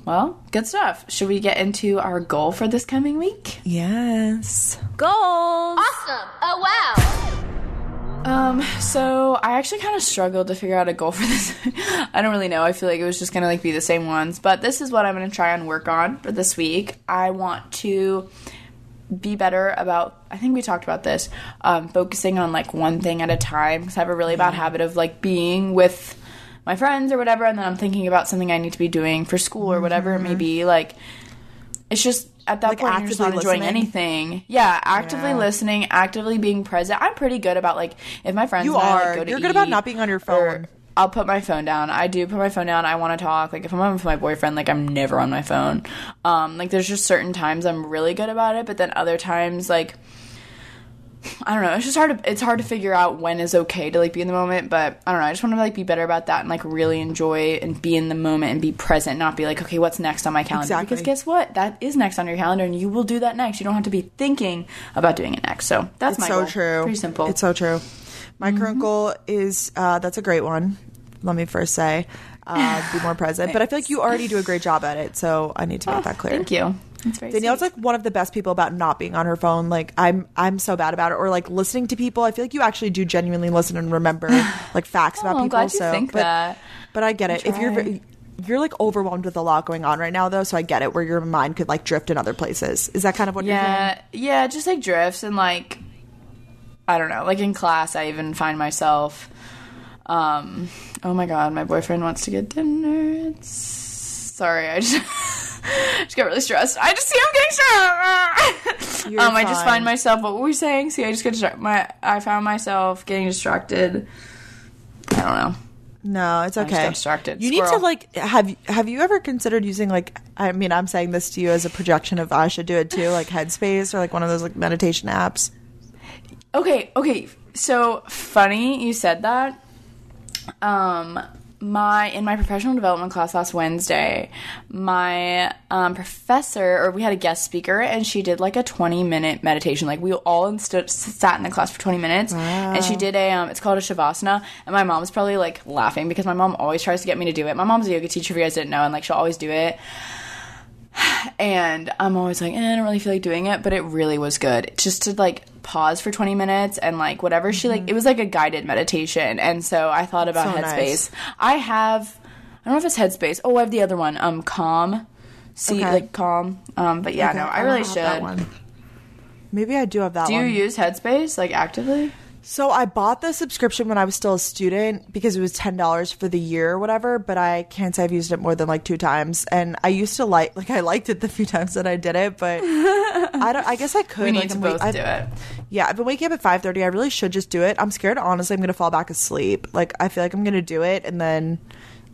Well, good stuff. Should we get into our goal for this coming week? Yes. Goals. Awesome. Oh, wow. Um, so I actually kind of struggled to figure out a goal for this. I don't really know. I feel like it was just gonna like be the same ones, but this is what I'm gonna try and work on for this week. I want to be better about. I think we talked about this. Um, focusing on like one thing at a time because I have a really bad habit of like being with my friends or whatever, and then I'm thinking about something I need to be doing for school or whatever it may be. Like, it's just at that Like point you're just not enjoying listening? anything. Yeah, actively Yeah. listening, actively being present. I'm pretty good about like if my friends You and I, like, are. go You're good about not being on your phone. I'll put my phone down. I do put my phone down. I want to talk. Like if I'm with my boyfriend, like I'm never on my phone. Um, like there's just certain times I'm really good about it, but then other times like I don't know. It's just hard to it's hard to figure out when is okay to like be in the moment, but I don't know. I just want to like be better about that and like really enjoy and be in the moment and be present, not be like, okay, what's next on my calendar? Exactly. Because guess what? That is next on your calendar and you will do that next. You don't have to be thinking about doing it next. So that's It's my so goal. true. Pretty simple. It's so true. My Mm-hmm. current goal is uh, that's a great one. Let me first say, uh, be more present. But I feel like you already do a great job at it, so I need to make that clear. Oh, Thank you. Danielle's sweet. like one of the best people about not being on her phone. Like I'm, I'm so bad about it. Or like listening to people. I feel like you actually do genuinely listen and remember like facts Oh, about I'm people. glad you so, think but, that. but I get it. If you're, you're like overwhelmed with a lot going on right now, though. So I get it. Where your mind could like drift in other places. Is that kind of what you're yeah, yeah, just like drifts and like I don't know, like in class I even find myself um oh my god, my boyfriend wants to get dinner. It's sorry, I just just get really stressed. I just see I'm getting stressed. Um I just find myself what were we saying? See, I just get distracted. My I found myself getting distracted. I don't know. No, it's okay. got distracted. You need to like have have you ever considered using like I mean I'm saying this to you as a projection of I should do it too like Headspace or like one of those like meditation apps. Okay, okay. So funny you said that. Um, my in my professional development class last Wednesday, my um, professor or we had a guest speaker and she did like a 20 minute meditation. Like we all inst- sat in the class for 20 minutes and she did a um, it's called a shavasana and my mom's probably like laughing because my mom always tries to get me to do it. My mom's a yoga teacher if you guys didn't know and like she'll always do it. And I'm always like, eh, I don't really feel like doing it, but it really was good. Just to like pause for 20 minutes and like whatever she like, it was like a guided meditation. And so I thought about So Headspace. nice. I have, I don't know if it's Headspace. Oh, I have the other one, um, Calm. See, Okay. like Calm. Um, but yeah, Okay, no, I, don't really should. one. Maybe I do have that one. Do you use Headspace like actively? So I bought the subscription when I was still a student because it was ten dollars for the year or whatever. But I can't say I've used it more than like two times. And I used to like like I liked it the few times that I did it, but I don't. I guess I could. We need like, to I'm wait- both I've- do it. Yeah, I've been waking up at five thirty. I really should just do it. I'm scared. Honestly, I'm gonna fall back asleep. Like I feel like I'm gonna do it, and then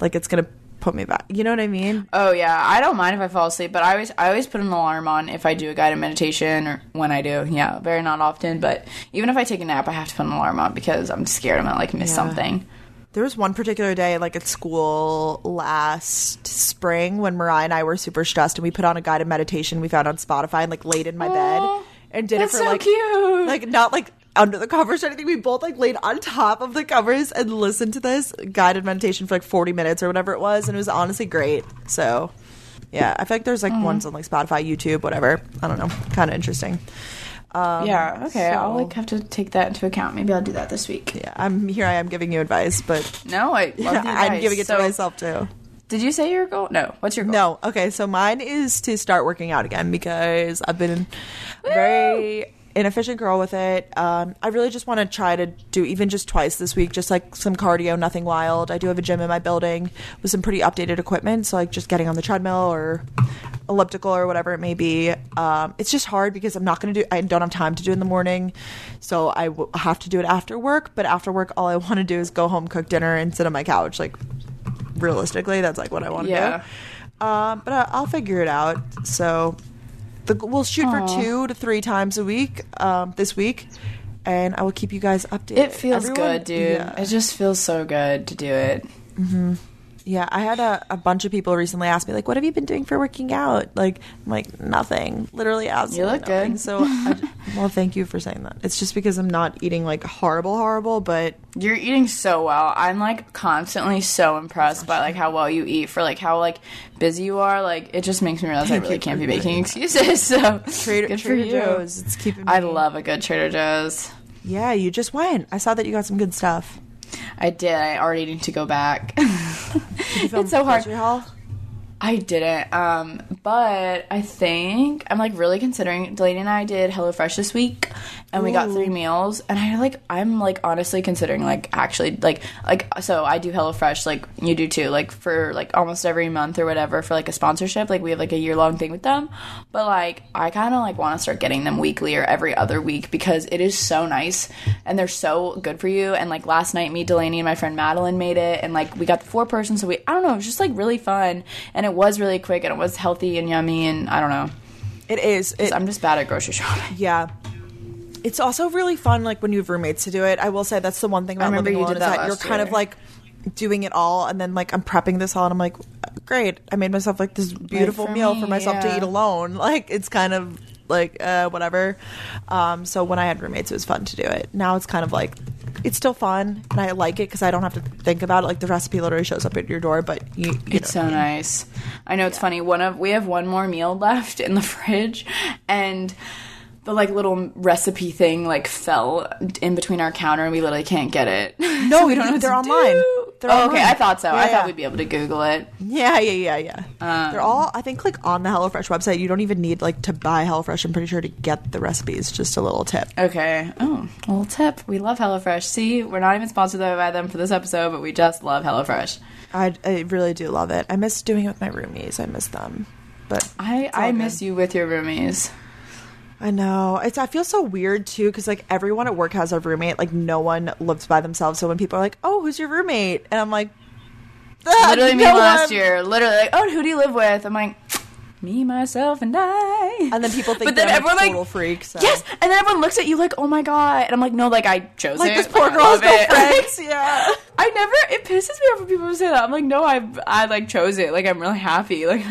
like it's gonna put me back. You know what I mean? Oh yeah, I don't mind if I fall asleep, but I always I always put an alarm on if I do a guided meditation or when I do. Yeah, very not often, but even if I take a nap, I have to put an alarm on because I'm scared I'm gonna like miss Yeah. something. There was one particular day, like at school last spring, when Mariah and I were super stressed, and we put on a guided meditation we found on Spotify and like laid in my bed and did that's it for so like cute. like not like under the covers or anything. We both like laid on top of the covers and listened to this guided meditation for like forty minutes or whatever it was, and it was honestly great. So yeah, I feel like there's like Mm. ones on like Spotify, YouTube, whatever. I don't know, kind of interesting. Um, yeah, okay, I'll like have to take that into account. Maybe I'll do that this week. Yeah, I'm here. I am giving you advice, but No, I love the I'm giving it So, to myself too. Did you say your goal? No. What's your goal? No. Okay. So mine is to start working out again because I've been a very inefficient girl with it. Um, I really just want to try to do even just twice this week, just like some cardio, nothing wild. I do have a gym in my building with some pretty updated equipment, so like just getting on the treadmill or elliptical or whatever it may be. Um, it's just hard because I'm not going to do. I don't have time to do it in the morning, so I w- have to do it after work. But after work, all I want to do is go home, cook dinner, and sit on my couch. Like realistically, that's like what I want to Yeah. do. Um, but I, I'll figure it out. So the, we'll shoot Aw. for two to three times a week um, this week, and I will keep you guys updated. It feels Everyone- good, dude. Yeah. It just feels so good to do it. Yeah, I had a, a bunch of people recently ask me like, "What have you been doing for working out?" Like, I'm like nothing, literally absolutely You look good. nothing. So, I, well, thank you for saying that. It's just because I'm not eating like horrible, horrible, but You're eating so well. I'm like constantly so impressed oh by like how well you eat for like how like busy you are. Like it just makes me realize I really can't be making excuses. So Trader, good for Trader you. Joe's, it's keeping. Me, I love a good Trader Joe's. Yeah, you just went. I saw that you got some good stuff. I did. I already need to go back. it's so hard. haul? I didn't. Um, but I think I'm like really considering. Delaney and I did HelloFresh this week, and we got three meals. And I like I'm like honestly considering like actually like like so I do HelloFresh like you do too like for like almost every month or whatever for like a sponsorship. Like we have like a year long thing with them. But like I kind of like want to start getting them weekly or every other week because it is so nice and they're so good for you. And like last night, me, Delaney, and my friend Madeline made it, and like we got the four person. So we I don't know, it was just like really fun, and it was really quick, and it was healthy and yummy, and I don't know. It is. It, I'm just bad at grocery shopping. Yeah. It's also really fun, like when you have roommates to do it. I will say that's the one thing about living you alone is that that you're kind of like doing it all, and then like I'm prepping this all, and I'm like, great, I made myself like this beautiful for meal me, for myself to eat alone. Like it's kind of like uh, whatever. Um, so when I had roommates, it was fun to do it. Now it's kind of like it's still fun, and I like it because I don't have to think about it. Like the recipe literally shows up at your door, but you, you It's know, so nice. I know it's funny. One of we have one more meal left in the fridge, and the like little recipe thing like fell in between our counter, and we literally can't get it. No, we don't know they're online. do. They're oh, okay. I thought so. I Yeah, thought we'd be able to Google it. Yeah, yeah, yeah, yeah. Um, They're all, I think, like on the HelloFresh website. You don't even need like to buy HelloFresh. I'm pretty sure to get the recipes. Just a little tip. Okay. Oh, a little tip. We love HelloFresh. See, we're not even sponsored by them for this episode, but we just love HelloFresh. I, I really do love it. I miss doing it with my roomies. I miss them, but I I good. miss you with your roomies. I know it's. I feel so weird too because like everyone at work has a roommate. Like no one lives by themselves. So when people are like, "Oh, who's your roommate?" and I'm like, "Ah, Literally me no last one." year. Literally like, oh, who do you live with? I'm like, me, myself, and I. And then people think But then everyone, a like- total freak. So. Yes, and then everyone looks at you like, "Oh my god!" And I'm like, "No, like I chose Like it. this poor I girl's love no it." friends. Yeah. I never. It pisses me off when people say that. I'm like, "No, I, I like chose it. Like I'm really happy. Like,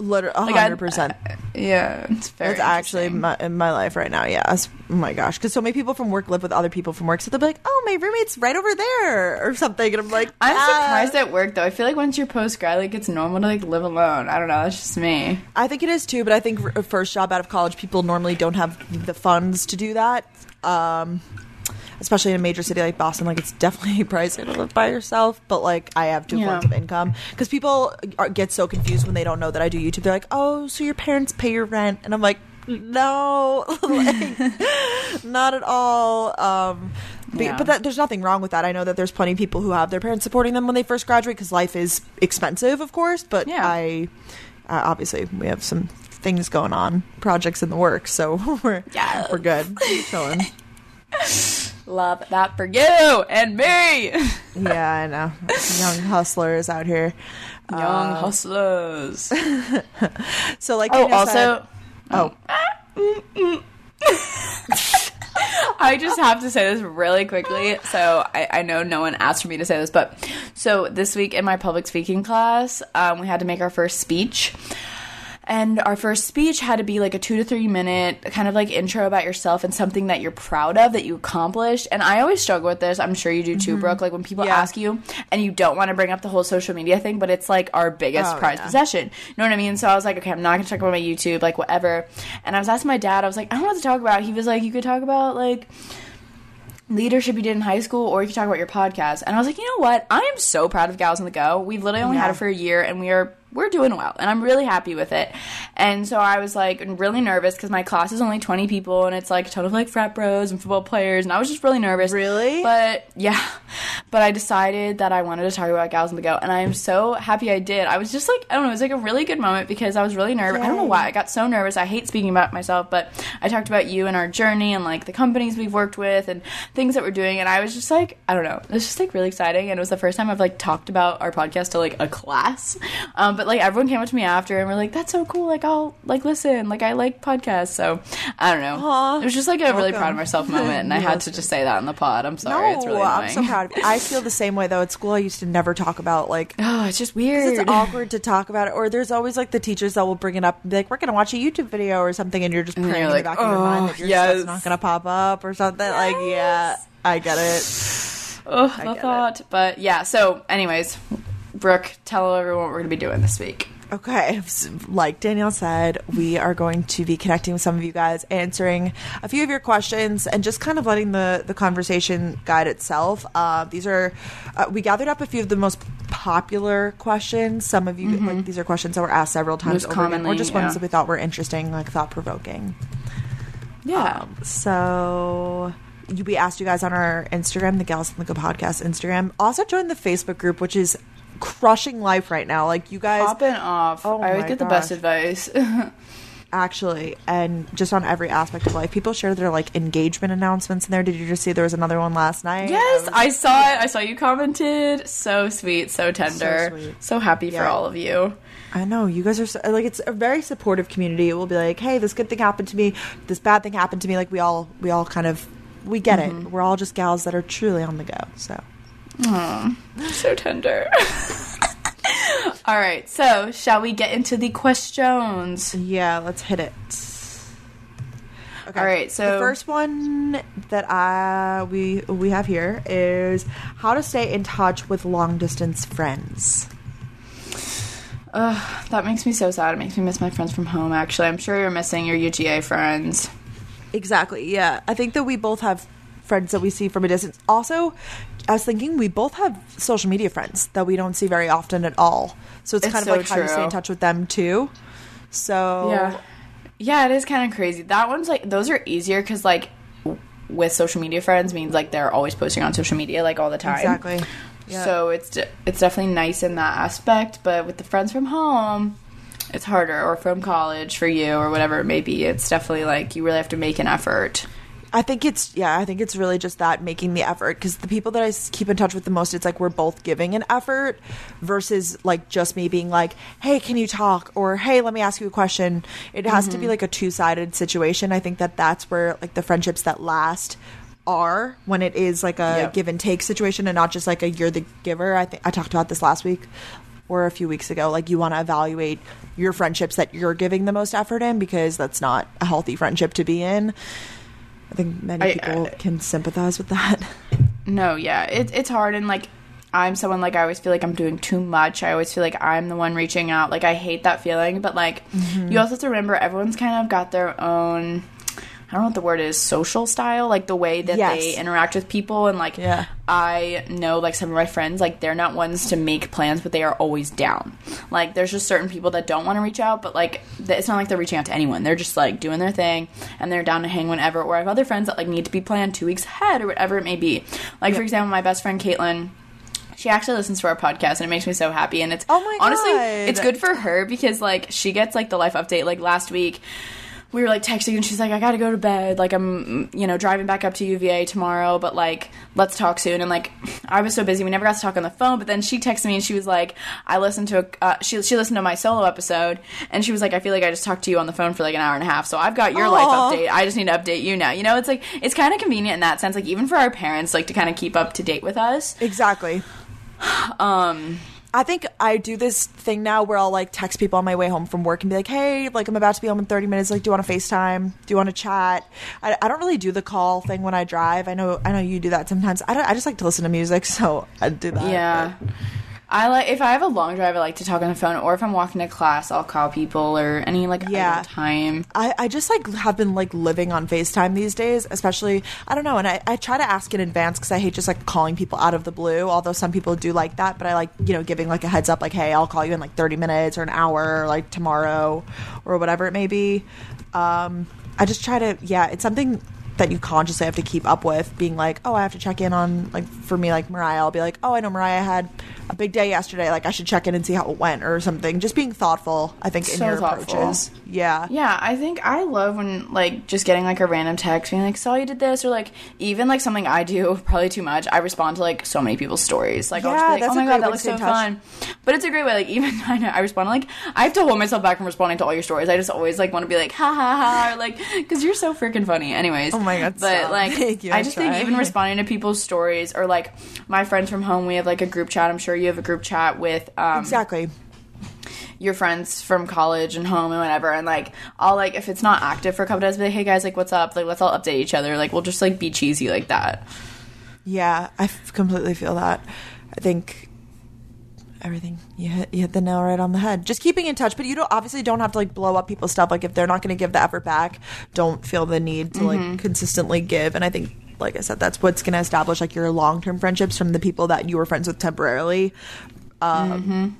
Literally, Like, hundred percent. Yeah, it's very. It's actually my, in my life right now. Yes. Oh my gosh. Because so many people from work live with other people from work, so they'll be like, "Oh, my roommate's right over there," or something, and I'm like, I'm "Ah." surprised at work though. I feel like once you're post grad, like it's normal to like live alone. I don't know. That's just me. I think it is too, but I think first job out of college, people normally don't have the funds to do that. Um, especially in a major city like Boston, like it's definitely pricey to live by yourself. But like, I have two Yeah. forms of income because people are, get so confused when they don't know that I do YouTube. They're like, "Oh, so your parents pay your rent?" And I'm like, "No, like, not at all." Um, but, Yeah. but that, there's nothing wrong with that. I know that there's plenty of people who have their parents supporting them when they first graduate because life is expensive, of course. But Yeah. I uh, obviously we have some things going on, projects in the works, so we're Yeah. we're good, chilling. Love that for you and me, Yeah, I know, young hustlers out here. young hustlers. So like, Oh, also, said- oh, I just have to say this really quickly. So I, I know no one asked for me to say this, but so this week in my public speaking class, um, we had to make our first speech. And our first speech had to be like a two to three minute kind of like intro about yourself and something that you're proud of that you accomplished. And I always struggle with this. I'm sure you do too, mm-hmm. Brooke. Like when people Yeah. ask you and you don't want to bring up the whole social media thing, but it's like our biggest Oh, prized yeah. possession. You know what I mean? So I was like, okay, I'm not going to talk about my YouTube, like whatever. And I was asking my dad, I was like, I don't know what to talk about. He was like, you could talk about like leadership you did in high school or you could talk about your podcast and i was like you know what i am so proud of gals on the go we've literally only had it for a year and we are we're doing well and i'm really happy with it. And so i was like really nervous because my class is only 20 people and it's like a ton of like frat bros and football players and i was just really nervous. Really? but yeah. But i decided that i wanted to talk about gals on the go and i am so happy i did. I was just like i don't know it was like a really good moment because i was really nervous. I don't know why. I got so nervous. I hate speaking about myself but i talked about you and our journey and like the companies we've worked with and things that we're doing and i was just like i don't know. It was just like really exciting and it was the first time i've like talked about our podcast to like a class. Um, but like everyone came up to me after and were like that's so cool like i'll like listen like i like podcasts so i don't know Aw. it was just like a really proud of myself moment and i had to just say that on the pod i'm sorry no, it's really annoying I'm so proud of you. I feel the same way though. At school, I used to never talk about like. oh it's just weird It's awkward to talk about it, or there's always like the teachers that will bring it up and be like, "We're gonna watch a YouTube video or something," and you're just praying you're in the like, back of your mind "Oh, that your yes." stuff's not gonna pop up or something. Like, yeah, I get it. Oh, I the thought. But yeah, so anyways, Brooke, tell everyone what we're going to be doing this week. Okay, like Danielle said, we are going to be connecting with some of you guys, answering a few of your questions, and just kind of letting the the conversation guide itself. Uh, these are uh, we gathered up a few of the most popular questions. Some of you like these are questions that were asked several times, Most over again, or commonly, just yeah. ones that we thought were interesting, like thought provoking. Yeah. Um, so we asked you guys on our Instagram, the Gals on the Go podcast Instagram. Also join the Facebook group, which is crushing life right now. Like you guys Popping off. Oh I always get the best advice. actually and just on every aspect of life people share their like engagement announcements in there did you just see there was another one last night yes, was- I saw it. I saw you commented. So sweet, so tender. So, sweet. happy for all of you. I know you guys are so, like it's a very supportive community it will be like hey this good thing happened to me this bad thing happened to me like we all we all kind of we get Mm-hmm. it we're all just gals that are truly on the go so So tender. all right, so shall we get into the questions? yeah let's hit it okay All right, so- the first one that I we we have here is how to stay in touch with long distance friends Ugh, that makes me so sad. It makes me miss my friends from home, actually. I'm sure you're missing your UGA friends. Exactly. Yeah. I think that we both have friends that we see from a distance. Also, I was thinking we both have social media friends that we don't see very often at all. So it's, It's kind of so like how you stay in touch with them too. So Yeah. Yeah, it is kind of crazy. That one's like, those are easier because, like, with social media friends means like they're always posting on social media like all the time. exactly. Yeah. So it's de- it's definitely nice in that aspect, but with the friends from home, it's harder or from college for you or whatever it may be. It's definitely like you really have to make an effort. I think it's yeah, I think it's really just that making the effort because the people that I keep in touch with the most, it's like we're both giving an effort versus like just me being like, "Hey, can you talk?" or "Hey, let me ask you a question." It has to be mm-hmm. like a two-sided situation. I think that that's where like the friendships that last are when it is like a Yep. give and take situation and not just like a you're the giver. I think I talked about this last week or a few weeks ago. Like you want to evaluate your friendships that you're giving the most effort in because that's not a healthy friendship to be in. I think many I- people can sympathize with that. No, yeah, it, it's hard, and like I'm someone like I always feel like I'm doing too much. I always feel like I'm the one reaching out. Like I hate that feeling, but like Mm-hmm. you also have to remember everyone's kind of got their own. I don't know what the word is, social style, like the way that Yes. they interact with people, and like Yeah. I know like some of my friends, like they're not ones to make plans, but they are always down. Like there's just certain people that don't want to reach out, but like it's not like they're reaching out to anyone. They're just like doing their thing, and they're down to hang whenever. Or I have other friends that like need to be planned two weeks ahead or whatever it may be. Like for example, my best friend Caitlin. She actually listens to our podcast and it makes me so happy. And it's Oh my honestly, it's good for her because like she gets like the life update. Like last week, we were like texting and she's like, I gotta go to bed. Like I'm, you know, driving back up to UVA tomorrow, but like let's talk soon. And like I was so busy, we never got to talk on the phone. But then she texted me and she was like, I listened to a, uh, she she listened to my solo episode and she was like, I feel like I just talked to you on the phone for like an hour and a half. So I've got your life update. I just need to update you now. You know, it's like it's kind of convenient in that sense. Like even for our parents, like to kind of keep up to date with us. exactly. Um, I think I do this thing now where I'll like text people on my way home from work and be like, "Hey, like I'm about to be home in 30 minutes. Like, do you want to FaceTime? Do you want to chat?" I, I don't really do the call thing when I drive. I know I know you do that sometimes. I don't. I just like to listen to music, so I do that. Yeah. I like if I have a long drive, I like to talk on the phone, or if I'm walking to class, I'll call people or any like Yeah. time. I, I just like have been like living on FaceTime these days, especially I don't know, and I, I try to ask in advance because I hate just like calling people out of the blue. Although some people do like that, but I like you know giving like a heads up, like hey, I'll call you in like thirty minutes or an hour, or like tomorrow, or whatever it may be. Um, I just try to yeah, it's something that you consciously have to keep up with, being like, oh, I have to check in on like for me like Mariah, I'll be like, oh, I know Mariah had a big day yesterday, like I should check in and see how it went or something. Just being thoughtful, I think, in So your thoughtful. approaches. Yeah. Yeah, I think I love when like just getting like a random text being like, "Saw you did this," or like even like something I do probably too much. I respond to like so many people's stories. Like I'll just be like, "Oh my god, that looks so touch. fun." But it's a great way. Like even I know I respond like I have to hold myself back from responding to all your stories. I just always like want to be like, "Ha ha ha," or like because you're so freaking funny. Anyways, Oh my God, But like Thank you, I I just think even responding to people's stories or like my friends from home, we have like a group chat. I'm sure you have a group chat with um, Exactly. your friends from college and home and whatever. And like I'll like if it's not active for a couple days be like hey guys like what's up? Like let's all update each other. Like we'll just like be cheesy like that. Yeah, I f- completely feel that. I think everything you hit you hit the nail right on the head. Just keeping in touch, but you don't obviously don't have to like blow up people's stuff. Like if they're not going to give the effort back, don't feel the need to like consistently give. And I think, like I said, that's what's going to establish like your long term friendships from the people that you were friends with temporarily. Um,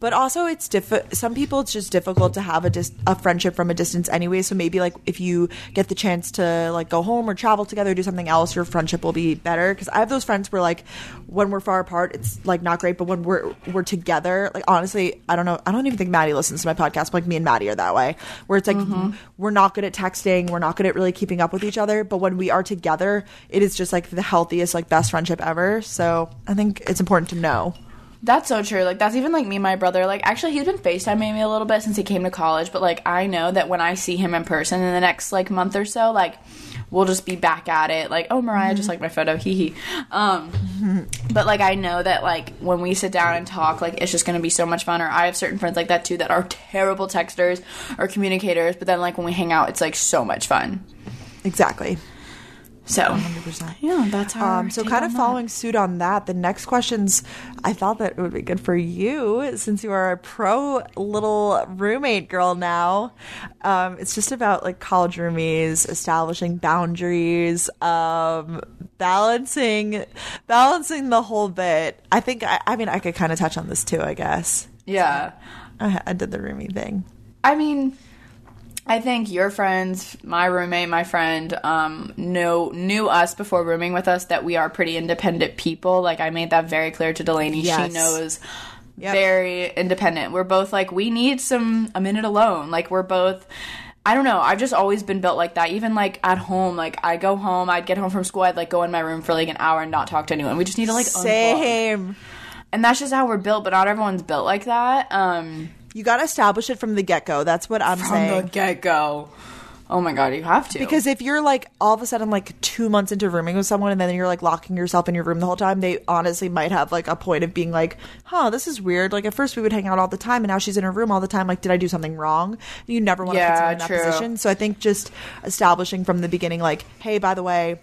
But also, it's diff- Some people, it's just difficult to have a dis- a friendship from a distance anyway. So maybe like if you get the chance to like go home or travel together, do something else, your friendship will be better. Because I have those friends where like when we're far apart, it's like not great. But when we're we're together, like honestly, I don't know. I don't even think Maddie listens to my podcast. But like me and Maddie are that way, where it's like mm-hmm. we're not good at texting, we're not good at really keeping up with each other. But when we are together, it is just like the healthiest, like best friendship ever. So I think it's important to know. That's so true. Like that's even like me and my brother like actually he's been facetiming me a little bit since he came to college but like I know that when I see him in person in the next like month or so like we'll just be back at it. Like oh Mariah just like my photo. Hee hee. Um but like I know that like when we sit down and talk like it's just gonna be so much fun. Or I have certain friends like that too that are terrible texters or communicators but then like when we hang out it's like so much fun. Exactly. So 100%. yeah that's how Um, so kind of following suit on that, the next questions I thought that it would be good for you since you are a pro little roommate girl now. Um, it's just about like college roomies, establishing boundaries, um, balancing, balancing the whole bit. I think I, I mean I could kind of touch on this too. I guess yeah I, I did the roomie thing. I mean, I think your friends, my roommate, my friend, um, know knew us before rooming with us that we are pretty independent people. Like I made that very clear to Delaney. Yes. She knows Yep. very independent. We're both like we need some a minute alone. Like we're both. I don't know. I've just always been built like that. Even like at home, like I go home, I'd get home from school, I'd like go in my room for like an hour and not talk to anyone. We just need to like unplug. Same. And that's just how we're built, but not everyone's built like that. Um You got to establish it from the get go. That's what I'm from saying. From the get go. Oh my god, you have to. Because if you're like all of a sudden like two months into rooming with someone and then you're like locking yourself in your room the whole time, they honestly might have like a point of being like, huh, this is weird. Like at first we would hang out all the time and now she's in her room all the time. Like, did I do something wrong? You never want to Yeah, put someone in that true. position. So I think just establishing from the beginning, like, hey, by the way,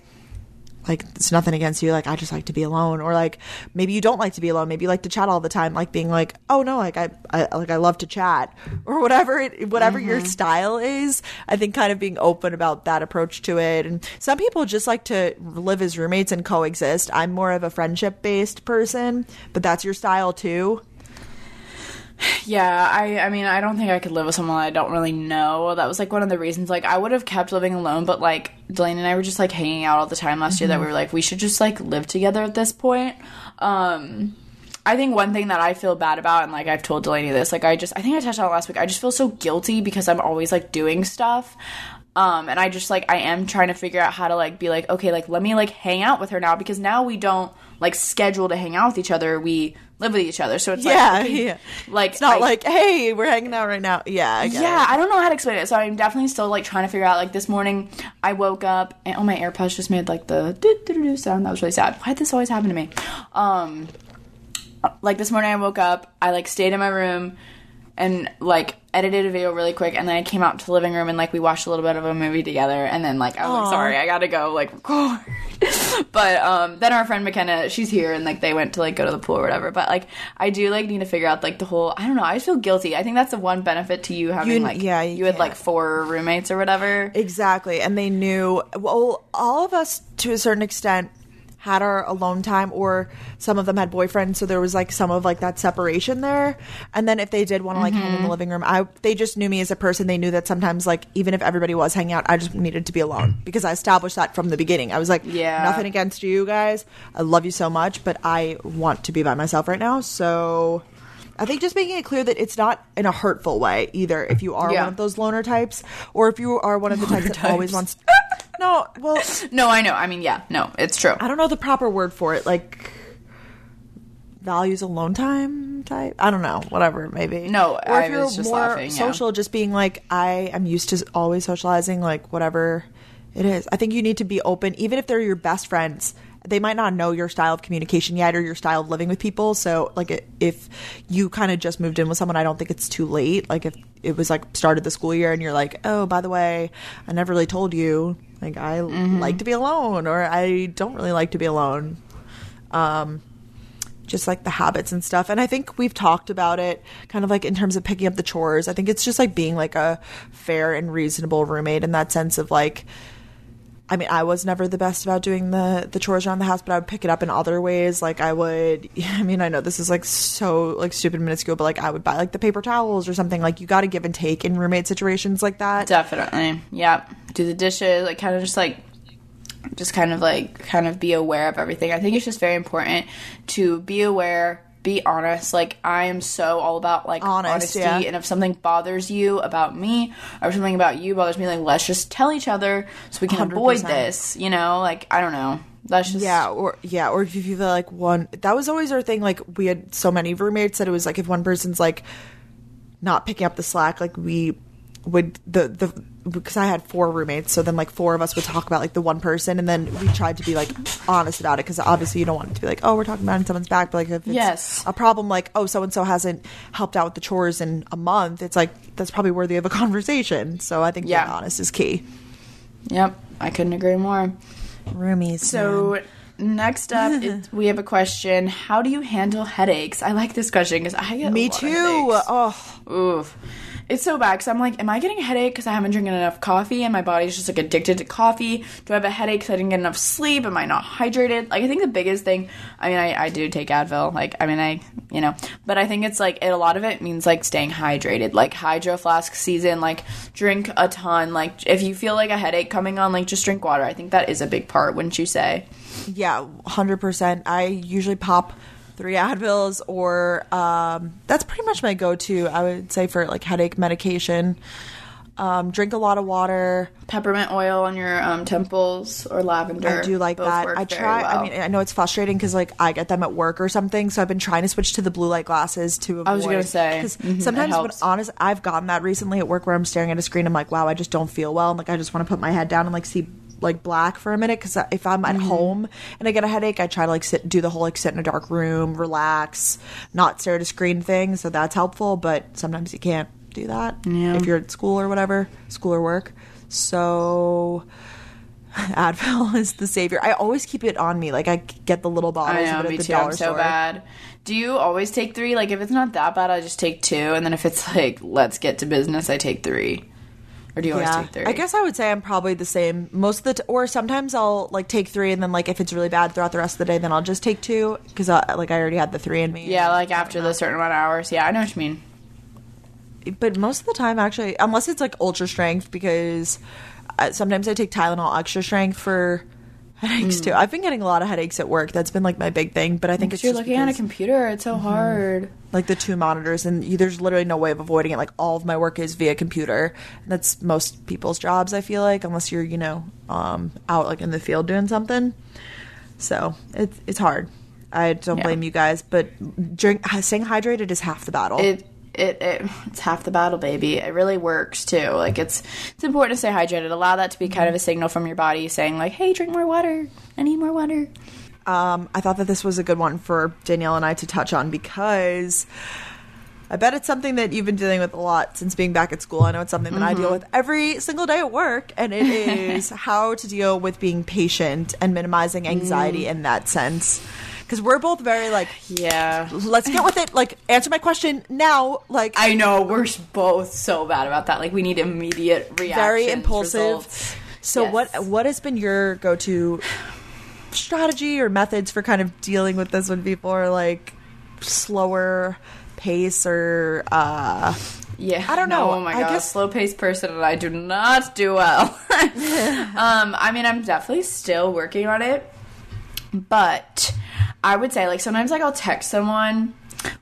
like it's nothing against you like i just like to be alone or like maybe you don't like to be alone maybe you like to chat all the time like being like oh no like i, I like i love to chat or whatever it whatever your Mm-hmm. style is. I think kind of being open about that approach to it. And some people just like to live as roommates and coexist. I'm more of a friendship based person but that's your style too Yeah, I I mean, I don't think I could live with someone I don't really know. That was like one of the reasons. Like, I would have kept living alone, but like Delaney and I were just like hanging out all the time last year. That we were like, we should just like live together at this point. Um, I think one thing that I feel bad about, and like I've told Delaney this, like I just I think I touched on it last week. I just feel so guilty because I'm always like doing stuff. Um, and I just like I am trying to figure out how to like be like okay like let me like hang out with her now because now we don't like schedule to hang out with each other we live with each other so it's yeah like okay, yeah like it's not I- like hey we're hanging out right now yeah I get yeah, it. I don't know how to explain it. So I'm definitely still like trying to figure out. Like this morning, I woke up and oh, my AirPods just made like the doo doo doo sound. That was really sad. Why did this always happen to me? Um, like this morning, I woke up. I like stayed in my room and like edited a video really quick, and then I came out to the living room and like we watched a little bit of a movie together, and then like I was like, sorry, I gotta go like record. but um, then our friend McKenna, she's here, and like they went to like go to the pool or whatever. But like I do like need to figure out like the whole. I don't know. I just feel guilty. I think that's the one benefit to you having You- like yeah, you, you had like four roommates or whatever. Exactly. And they knew, well, all of us to a certain extent had our alone time or some of them had boyfriends so there was like some of like that separation there and then if they did want to like hang Mm-hmm. in the living room i they just knew me as a person they knew that sometimes like even if everybody was hanging out i just needed to be alone because i established that from the beginning i was like Yeah. nothing against you guys i love you so much but i want to be by myself right now so I think just making it clear that it's not in a hurtful way either. If you are Yeah. one of those loner types, or if you are one of the types that always wants. No, well, No, I know. I mean, yeah, no, it's true. I don't know the proper word for it. Like values alone time type. I don't know. Whatever, maybe. No, or I if you're was just more laughing, yeah. social, just being like, I am used to always socializing. Like whatever it is, I think you need to be open, even if they're your best friends. They might not know your style of communication yet or your style of living with people. So, like, if you kind of just moved in with someone, I don't think it's too late. Like, if it was like started the school year and you're like, oh, by the way, I never really told you, like, I Mm-hmm. like to be alone or I don't really like to be alone. Um, just like the habits and stuff. And I think we've talked about it kind of like in terms of picking up the chores. I think it's just like being like a fair and reasonable roommate in that sense of like I mean, I was never the best about doing the the chores around the house, but I would pick it up in other ways. Like I would, I mean, I know this is like so like stupid minuscule, but like I would buy like the paper towels or something. Like you got to give and take in roommate situations like that. Definitely. yeah. Do the dishes, like kind of just like just kind of like kind of be aware of everything. I think it's just very important to be aware, be honest. Like I am so all about like Honest, honesty yeah. and if something bothers you about me or something about you bothers me, like let's just tell each other so we can avoid 100%. this, you know? Like I don't know. That's just Yeah, or yeah, or if you feel like one that was always our thing. Like we had so many roommates that it was like if one person's like not picking up the slack, like we would the the because I had four roommates, so then like four of us would talk about like the one person, and then we tried to be like honest about it because obviously you don't want it to be like oh we're talking about in someone's back, but like if it's Yes. a problem like oh so and so hasn't helped out with the chores in a month, it's like that's probably worthy of a conversation. So I think Yeah. being honest is key. Yep. I couldn't agree more. Roomies. So next up, it, we have a question: How do you handle headaches? I like this question because I get me too. Oh, Oof. It's so bad because I'm like, am I getting a headache because I haven't drinking enough coffee and my body's just like addicted to coffee? Do I have a headache because I didn't get enough sleep? Am I not hydrated? Like, I think the biggest thing, I mean, I, I do take Advil. Like, I mean, I, you know, but I think it's like, it, a lot of it means like staying hydrated, like hydro flask season, like drink a ton. Like, if you feel like a headache coming on, like just drink water. I think that is a big part, wouldn't you say? Yeah, hundred percent. I usually pop three Advils, or um, that's pretty much my go-to. I would say for like headache medication. Um, drink a lot of water. Peppermint oil on your um, temples or lavender. I do like Both that. I try. well. I mean, I know it's frustrating because like I get them at work or something, so I've been trying to switch to the blue light glasses to. Avoid, I was gonna say, because mhm, sometimes, when honest, I've gotten that recently at work where I'm staring at a screen. I'm like, wow, I just don't feel well, and like I just want to put my head down and like see like black for a minute because if I'm Mm-hmm. at home and I get a headache, I try to like sit, do the whole like sit in a dark room, relax, not stare at a screen thing. So that's helpful, but sometimes you can't do that Yeah. if you're at school or whatever, school or work. So Advil is the savior. I always keep it on me. Like I get the little bottles I know, of it me at the too. dollar I'm so store. bad. Do you always take three? Like, if it's not that bad, I just take two, and then if it's like, let's get to business, I take three. Or do you always Yeah, take three? I guess I would say I'm probably the same most of the. T- or sometimes I'll like take three, and then like if it's really bad throughout the rest of the day, then I'll just take two because like I already had the three in me. Yeah, like after the certain amount of hours. Yeah, I know what you mean. but most of the time actually unless it's like ultra strength because uh, sometimes i take tylenol extra strength for headaches too. I've been getting a lot of headaches at work. That's been like my big thing but i think Because it's you're just looking at a computer, it's so hard. like the two monitors and you, there's literally no way of avoiding it. Like all of my work is via computer and that's most people's jobs i feel like unless you're you know um, out like in the field doing something. So it, it's hard. I don't Yeah. blame you guys but drink staying hydrated is half the battle. It, it it it's half the battle, baby. It really works too. Like it's it's important to stay hydrated. Allow that to be kind of a signal from your body saying like, "Hey, drink more water. I need more water." um, I thought that this was a good one for Danielle and I to touch on because I bet it's something that you've been dealing with a lot since being back at school. I know it's something that I deal Mhm. with every single day at work, and it is how to deal with being patient and minimizing anxiety Mm. in that sense. Because we're both very like, yeah, let's get with it. Like, answer my question now. Like, I know we're both so bad about that. Like we need immediate reactions. very impulsive. results. So Yes. what what has been your go to strategy or methods for kind of dealing with this when people are like slower pace or uh Yeah, I don't know. Oh my I god, guess- slow paced person, and I do not do well. um, I mean, I'm definitely still working on it, but I would say like sometimes like I'll text someone.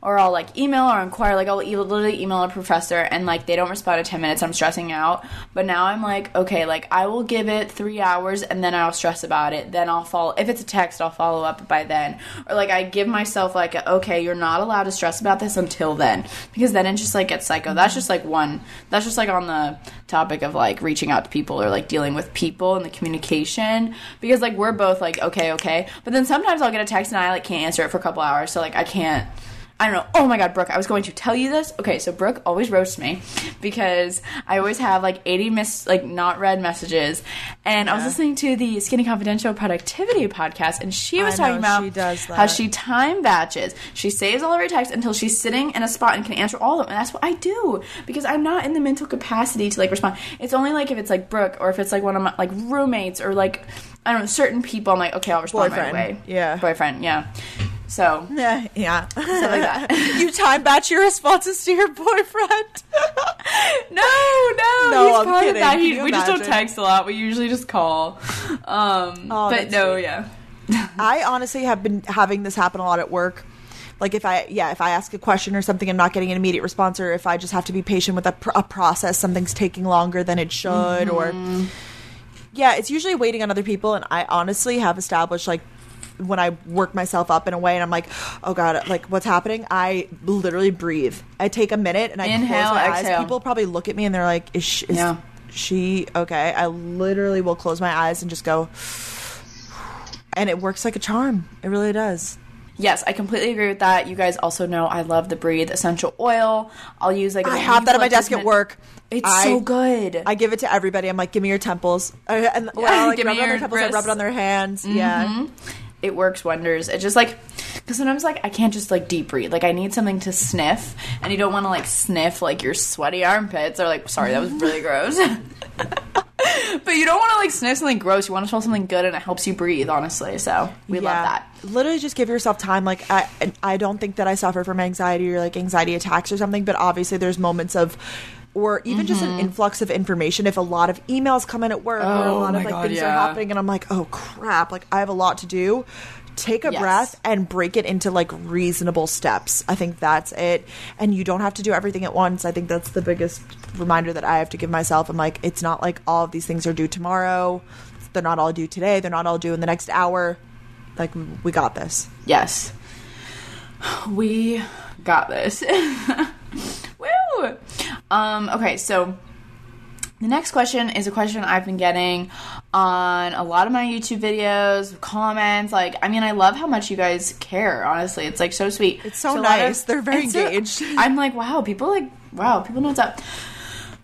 Or I'll like email or inquire. Like I'll e- literally email a professor and like they don't respond in ten minutes. I'm stressing out. But now I'm like, okay, like I will give it three hours and then I'll stress about it. Then I'll follow. If it's a text, I'll follow up by then. Or like I give myself like, a, okay, you're not allowed to stress about this until then because then it just like gets psycho. Mm-hmm. That's just like one. That's just like on the topic of like reaching out to people or like dealing with people and the communication because like we're both like okay, okay. But then sometimes I'll get a text and I like can't answer it for a couple hours. So like I can't. I don't know. Oh my god, Brooke, I was going to tell you this. Okay, so Brooke always roasts me because I always have like 80 miss like not read messages. And I was listening to the Skinny Confidential Productivity podcast and she was I talking know, about she how she time batches. She saves all of her texts until she's sitting in a spot and can answer all of them. And that's what I do because I'm not in the mental capacity to like respond. It's only like if it's like Brooke or if it's like one of my like roommates or like I don't know, certain people I'm like, okay, I'll respond Boyfriend. right away. Yeah. Boyfriend, yeah. So yeah, yeah. Stuff like that. you time batch your responses to your boyfriend. No, no, No, he's I'm part kidding. of that. He, we just don't text a lot. We usually just call. Um, Oh, but no, sweet. yeah. I honestly have been having this happen a lot at work. Like if I yeah if I ask a question or something I'm not getting an immediate response or if I just have to be patient with a, pr- a process something's taking longer than it should or Mm-hmm. yeah it's usually waiting on other people and I honestly have established like when I work myself up in a way and I'm like oh god like what's happening I literally breathe I take a minute and I Inhale, close my exhale. eyes people probably look at me and they're like is she, is Yeah. she okay I literally will close my eyes and just go and it works like a charm it really does Yes, I completely agree with that. You guys also know I love the Breathe essential oil. I'll use like I have that at my desk at work. It's I- so good. I give it to everybody. I'm like, give me your temples, uh, and Yeah, I'll, like, give rub me it on their your temples. I rub it on their hands. Yeah, Mhm. It works wonders. It just like because sometimes like I can't just like deep breathe. Like I need something to sniff, and you don't want to like sniff like your sweaty armpits or like sorry that was really gross. but you don't want to like sniff something gross. You want to smell something good, and it helps you breathe. Honestly, so we love that. Literally, just give yourself time. Like I, I don't think that I suffer from anxiety or like anxiety attacks or something, but obviously there's moments of. Or even just an Mhm. influx of information. If a lot of emails come in at work, or a Oh lot of like God, things are happening, and I'm like, oh crap! Like I have a lot to do. take a Yes. breath and break it into like reasonable steps. I think that's it. And you don't have to do everything at once. I think that's the biggest reminder that I have to give myself. I'm like, it's not like all of these things are due tomorrow. They're not all due today. They're not all due in the next hour. Like, we got this. Yes. We got this. Woo! Um, okay, so the next question is a question I've been getting on a lot of my YouTube videos, comments. Like, I mean, I love how much you guys care, honestly. It's like so sweet. It's so lot nice. They're very it's so- engaged. I'm like, wow, people like, wow, people know what's up.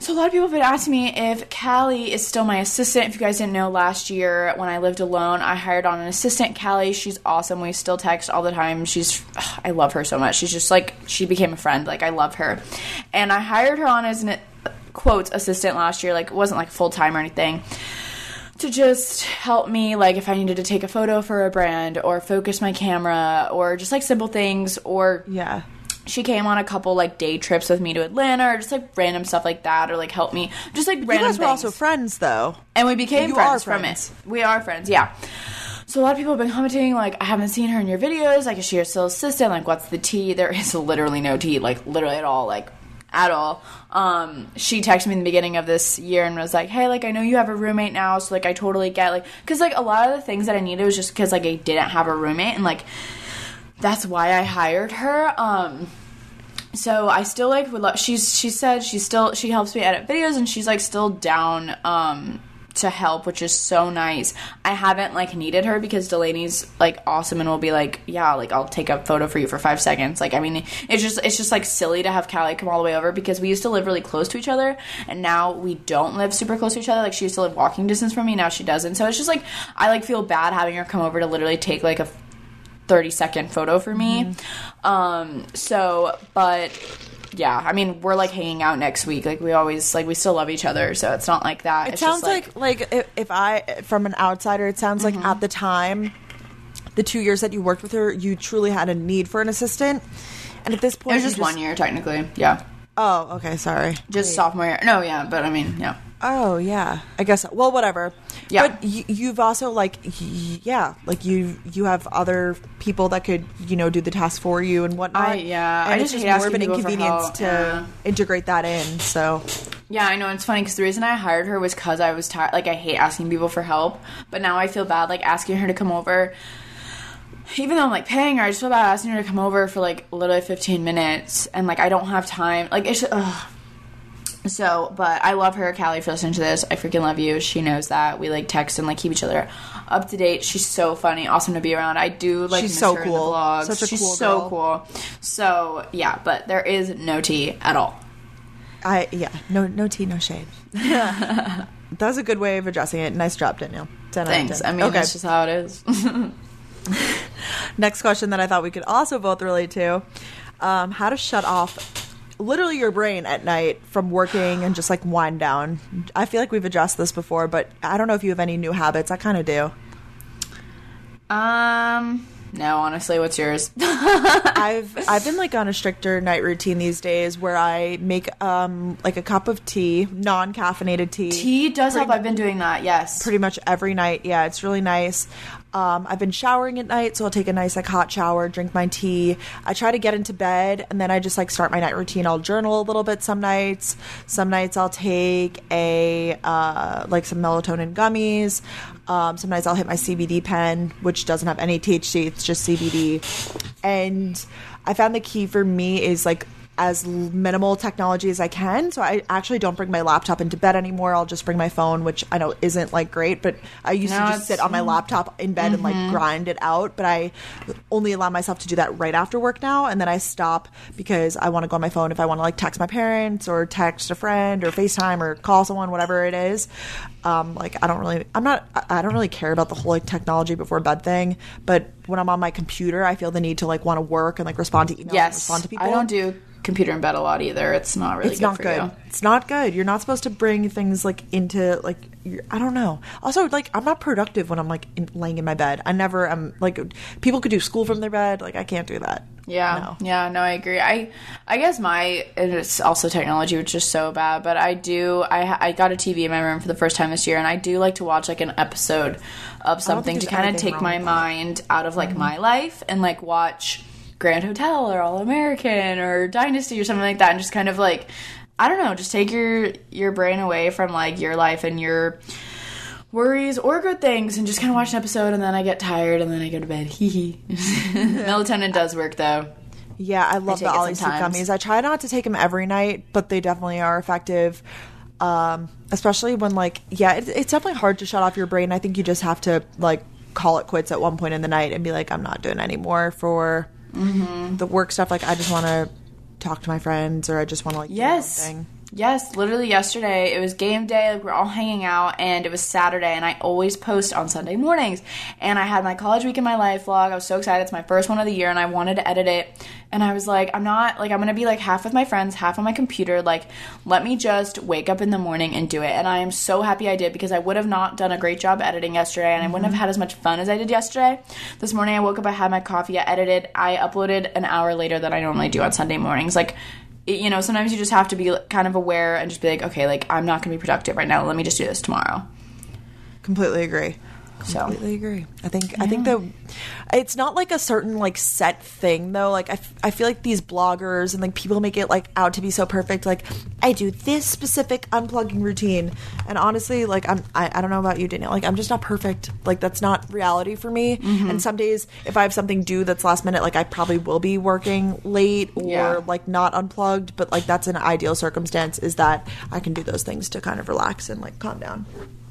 So a lot of people have been asking me if Callie is still my assistant. If you guys didn't know, last year when I lived alone, I hired on an assistant. Callie, she's awesome. We still text all the time. She's, ugh, I love her so much. She's just like she became a friend. Like I love her, and I hired her on as an quote assistant last year. Like it wasn't like full time or anything to just help me like if I needed to take a photo for a brand or focus my camera or just like simple things or Yeah. She came on a couple like day trips with me to Atlanta or just like random stuff like that or like help me just like You random guys were things. also friends, though. and we became You friends, are from it. We are friends, yeah. So a lot of people have been commenting like I haven't seen her in your videos. Like is she your still assistant? Like what's the tea? There is literally no tea, like literally at all, like at all. Um, she texted me in the beginning of this year and was like, "Hey, like I know you have a roommate now, so like I totally get like because like a lot of the things that I needed was just because like I didn't have a roommate and like that's why I hired her. Um, so I still like would love. She's she said she still she helps me edit videos and she's like still down um to help, which is so nice. I haven't like needed her because Delaney's like awesome and will be like, yeah, like I'll take a photo for you for five seconds. Like I mean, it's just it's just like silly to have Callie come all the way over because we used to live really close to each other and now we don't live super close to each other. Like she used to live walking distance from me, now she doesn't. So it's just like I like feel bad having her come over to literally take like a 30 second photo for me. Mm-hmm. Um, so, but yeah, I mean, we're like hanging out next week. Like, we always, like, we still love each other. So it's not like that. It It's sounds just, like, like like if, if I from an outsider, it sounds like at the time, the two years that you worked with her, you truly had a need for an assistant. And at this point, it was you just, one year, technically. Yeah. Oh, okay, sorry. Just sophomore year. No, yeah, but I mean, yeah. Oh yeah, I guess. Well, whatever. Yeah. But y- you've also like, y- yeah, like you you have other people that could you know do the task for you and whatnot. I- yeah, and I it's just just hate more of an asking people for inconvenience to yeah. integrate that in. So Yeah, I know. It's funny because the reason I hired her was because I was tired. Like, I hate asking people for help, but now I feel bad, like, asking her to come over. Even though I'm like paying her, I just feel bad asking her to come over for like literally 15 minutes, and like I don't have time. Like it's just, ugh. So, but I love her, Callie, for listening to this. I freaking love you. She knows that. We like text and like keep each other up to date. She's so funny, awesome to be around. I do like She's so in cool. vlogs. Such a She's cool so girl. cool. So yeah, but there is no tea at all. I yeah, no no tea, no shade. That's a good way of addressing it. Nice job, Danielle. 10 Thanks. 10. I mean, okay. that's just how it is. Next question that I thought we could also both relate to: um, how to shut off literally your brain at night from working and just like wind down. I feel like we've addressed this before, but I don't know if you have any new habits. I kind of do. um, no, honestly, what's yours? I've I've been like on a stricter night routine these days where I make um like a cup of tea, non caffeinated tea. tea does help. I've been doing that. Yes. pretty much every night. Yeah, it's really nice. Um, I've been showering at night, so I'll take a nice like hot shower, drink my tea. I try to get into bed, and then I just like start my night routine. I'll journal a little bit some nights. Some nights I'll take a uh, like some melatonin gummies. Um, some nights I'll hit my CBD pen, which doesn't have any THC. It's just CBD. And I found the key for me is like as minimal technology as I can. So I actually don't bring my laptop into bed anymore. I'll just bring my phone, which I know isn't like great, but I used No, to just sit on my laptop in bed and like grind it out. But I only allow myself to do that right after work now, and then I stop because I want to go on my phone if I want to like text my parents or text a friend or FaceTime or call someone, whatever it is. Um, like I don't really, I'm not, I don't really care about the whole like technology before bed thing. But when I'm on my computer, I feel the need to like want to work and like respond to emails, and Yes. respond to people. I don't do computer in bed a lot either. It's not really it's good not good. you. It's not good. You're not supposed to bring things like into like I don't know. Also, like I'm not productive when I'm like in, laying in my bed. I never am like people could do school from their bed. Like I can't do that. Yeah, yeah, no, I agree. I, I guess my and it's also technology, which is so bad. But I do. I I got a TV in my room for the first time this year, and I do like to watch like an episode of something to kind of take my mind out of like mm-hmm. my life and like watch Grand Hotel or All American or Dynasty or something like that, and just kind of like I don't know, just take your your brain away from like your life and your worries or good things and just kind of watch an episode and then I get tired and then I go to bed. Hee hee. Melatonin does work though. Yeah, I love take the Olly gummies. I try not to take them every night, but they definitely are effective. Um, especially when like, yeah, it, it's definitely hard to shut off your brain. I think you just have to like call it quits at one point in the night and be like, I'm not doing any more for Mm-hmm. the work stuff. Like, I just want to talk to my friends or I just want to like Yes. Yes, literally yesterday it was game day. Like we're all hanging out, and it was Saturday. And I always post on Sunday mornings. And I had my college week in my life vlog. I was so excited. It's my first one of the year, and I wanted to edit it. And I was like, I'm not like I'm gonna be like half with my friends, half on my computer. Like, let me just wake up in the morning and do it. And I am so happy I did because I would have not done a great job editing yesterday, and I wouldn't have mm-hmm. had as much fun as I did yesterday. This morning I woke up, I had my coffee, I edited, I uploaded an hour later than I normally do on Sunday mornings. Like you know, sometimes you just have to be kind of aware and just be like, okay, like I'm not going to be productive right now. Let me just do this tomorrow. Completely agree. So Completely agree. I think I think that it's not like a certain like set thing though. Like I, f- I feel like these bloggers and like people make it like out to be so perfect. Like I do this specific unplugging routine, and honestly, like I'm I, I don't know about you, Danielle. Like I'm just not perfect. Like that's not reality for me. Mm-hmm. And some days, if I have something due that's last minute, like I probably will be working late or Yeah. like not unplugged. But like that's an ideal circumstance is that I can do those things to kind of relax and like calm down.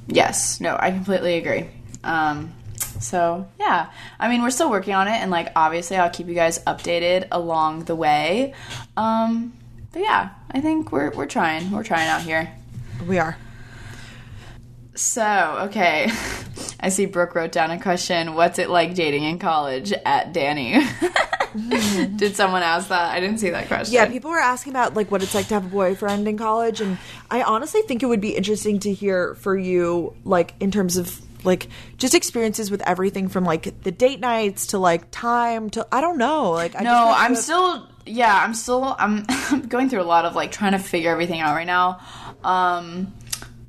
yes, no, I completely agree. Um, so yeah, I mean, we're still working on it, and like obviously, I'll keep you guys updated along the way. Um, but yeah, I think we're we're trying. We're trying out here. We are. So okay, I see Brooke wrote down a question. What's it like dating in college at Danny? Did someone ask that? I didn't see that question. Yeah, people were asking about like what it's like to have a boyfriend in college, and I honestly think it would be interesting to hear for you, like in terms of like just experiences with everything from like the date nights to like time to I don't know. Like I no, I'm you- still yeah, I'm still I'm, I'm going through a lot of like trying to figure everything out right now. Um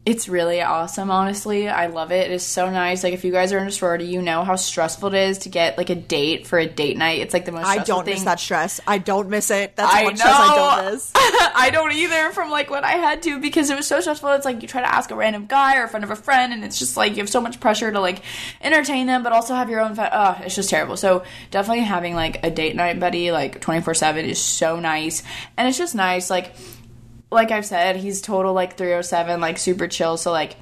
it's really awesome, honestly. I love it. It is so nice. Like if you guys are in a sorority, you know how stressful it is to get like a date for a date night. It's like the most I don't thing. miss that stress. I don't miss it. That's I one stress I don't miss. I don't either from like what I had to because it was so stressful. It's like you try to ask a random guy or a friend of a friend, and it's just like you have so much pressure to like entertain them, but also have your own. Fa- uh, it's just terrible. So definitely having like a date night buddy like twenty four seven is so nice, and it's just nice. Like like I've said, he's total like three oh seven, like super chill. So like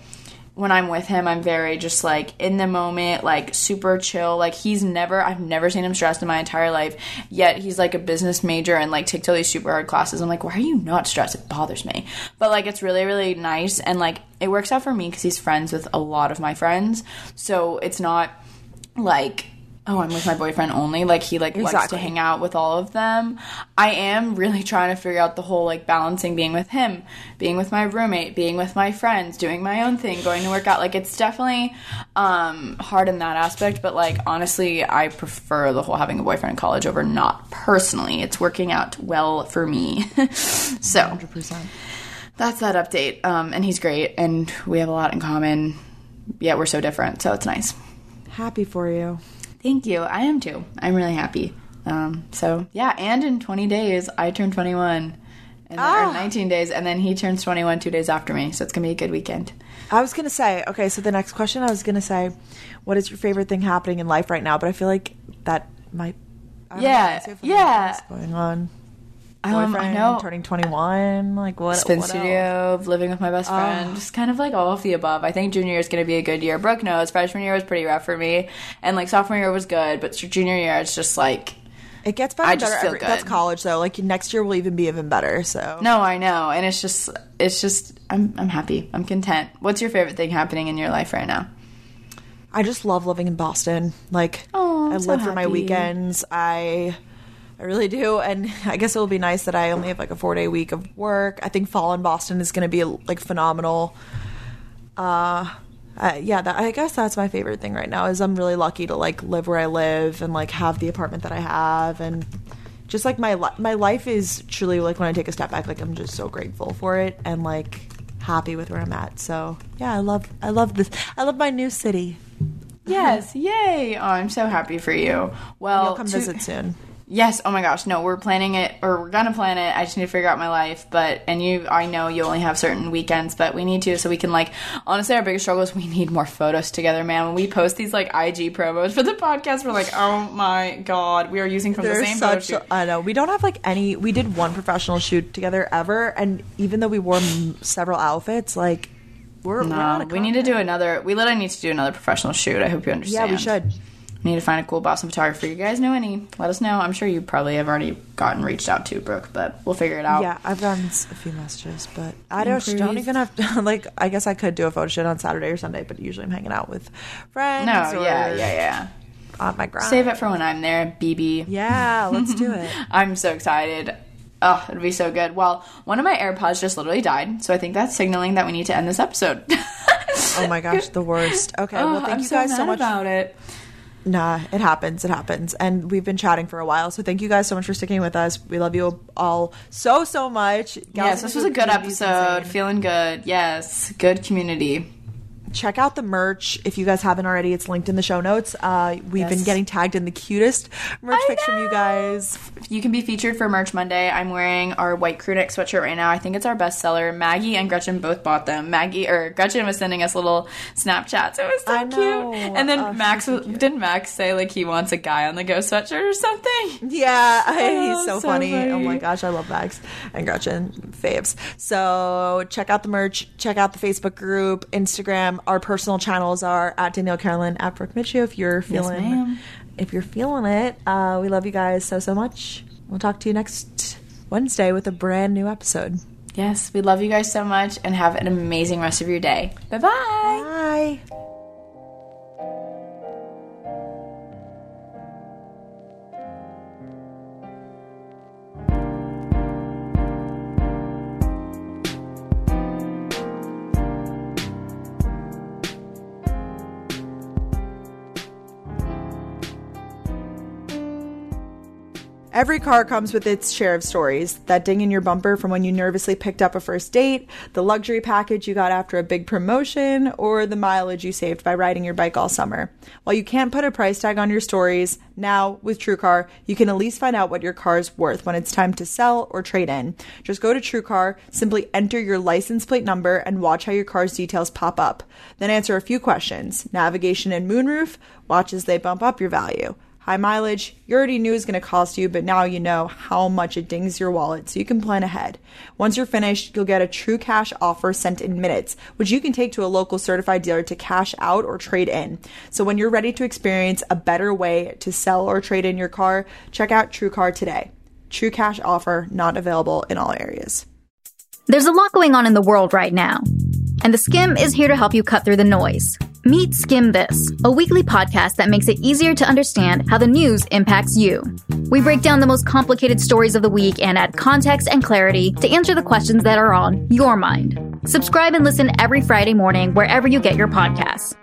when I'm with him, I'm very just like in the moment, like super chill. Like he's never, I've never seen him stressed in my entire life. Yet he's like a business major and like takes all these super hard classes. I'm like, why are you not stressed? It bothers me. But like it's really, really nice and like it works out for me because he's friends with a lot of my friends. So it's not like oh i'm with my boyfriend only. Like he like likes to hang out with all of them. I am really trying to figure out the whole like balancing being with him being with my roommate being with my friends doing my own thing going to work out. Like it's definitely um hard in that aspect but like honestly i prefer the whole having a boyfriend in college over not personally. It's working out well for me. So 100% that's that update. Um and he's great and we have a lot in common yet we're so different so it's nice. Happy for you. Thank you. I am too. I'm really happy. Um, so yeah, and in 20 days I turn 21, and then, Ah. 19 days, and then he turns 21 two days after me. So it's gonna be a good weekend. I was gonna say, okay, so the next question I was gonna say, what is your favorite thing happening in life right now? But I feel like that might know, Yeah, if yeah. going on. Um, I Boyfriend know. turning twenty one, like what? Spin what else? studio, living with my best friend, just kind of like all of the above. I think junior year is going to be a good year. Brooke knows freshman year was pretty rough for me, and like sophomore year was good, but junior year it's just like It gets better. I just better feel every- good. That's college though. Like next year will even be even better. So no, I know, and it's just it's just I'm I'm happy, I'm content. What's your favorite thing happening in your life right now? I just love living in Boston. Like Oh, so live for my weekends. I I really do, and I guess it will be nice that I only have like a four day week of work. I think fall in Boston is going to be like phenomenal. Uh, uh, yeah, that, I guess that's my favorite thing right now. Is I'm really lucky to like live where I live and like have the apartment that I have, and just like my li- my life is truly like when I take a step back, like I'm just so grateful for it and like happy with where I'm at. So yeah, I love I love this. I love my new city. Yes, yay! Oh, I'm so happy for you. Well, You'll come to- visit soon. Yes. Oh my gosh. No, we're planning it, or we're gonna plan it. I just need to figure out my life. But and you, I know you only have certain weekends, but we need to so we can like. Honestly, our biggest struggle is we need more photos together, man. When we post these like IG promos for the podcast, we're like, oh my god, we are using from the same photo shoot. I know we don't have like any. We did one professional shoot together ever, and even though we wore m- several outfits, like we're, we're No, a we need to do another. We literally need to do another professional shoot. I hope you understand. Yeah, we should. Need to find a cool Boston photographer. You guys know any? Let us know. I'm sure you probably have already gotten reached out to, Brooke, but we'll figure it out. Yeah, I've gotten a few messages, but I don't, don't even have to, like. I guess I could do a photo shoot on Saturday or Sunday, but usually I'm hanging out with friends. No, yeah, yeah, yeah. On my grind. Save it for when I'm there, BB. Yeah, let's do it. I'm so excited. Oh, it'd be so good. Well, one of my AirPods just literally died, so I think that's signaling that we need to end this episode. Oh my gosh, the worst. Okay, Oh, well, thank I'm you guys so much about it. Nah, it happens. It happens. And we've been chatting for a while. So thank you guys so much for sticking with us. We love you all so, so much. Gals yes, this was a good episode. insane. Feeling good. Yes, good community. Check out the merch if you guys haven't already. It's linked in the show notes. Uh, we've Yes. been getting tagged in the cutest merch pics from you guys. You can be featured for Merch Monday. I'm wearing our white crew neck sweatshirt right now. I think it's our bestseller. Maggie and Gretchen both bought them. Maggie or Gretchen was sending us little Snapchats. It was so I know. cute. And then Oh, Max was, didn't Max say like he wants a guy on the go sweatshirt or something? Yeah, Oh, he's so, so funny. Oh my gosh, I love Max and Gretchen faves. So check out the merch, check out the Facebook group, Instagram. Our personal channels are at Danielle Carolan at Brooke Miccio. If you're feeling, ma'am. if you're feeling it, uh, we love you guys so so much. We'll talk to you next Wednesday with a brand new episode. Yes, we love you guys so much and have an amazing rest of your day. Bye bye. Every car comes with its share of stories. That ding in your bumper from when you nervously picked up a first date, the luxury package you got after a big promotion, or the mileage you saved by riding your bike all summer. While you can't put a price tag on your stories, now with TrueCar, you can at least find out what your car is worth when it's time to sell or trade in. Just go to TrueCar, simply enter your license plate number, and watch how your car's details pop up. Then answer a few questions navigation and moonroof, watch as they bump up your value high mileage you already knew it was going to cost you but now you know how much it dings your wallet so you can plan ahead. Once you're finished you'll get a true cash offer sent in minutes which you can take to a local certified dealer to cash out or trade in. So when you're ready to experience a better way to sell or trade in your car check out TrueCar today. True cash offer not available in all areas. There's a lot going on in the world right now, and the Skimm is here to help you cut through the noise. Meet Skimm This, a weekly podcast that makes it easier to understand how the news impacts you. We break down the most complicated stories of the week and add context and clarity to answer the questions that are on your mind. Subscribe and listen every Friday morning wherever you get your podcasts.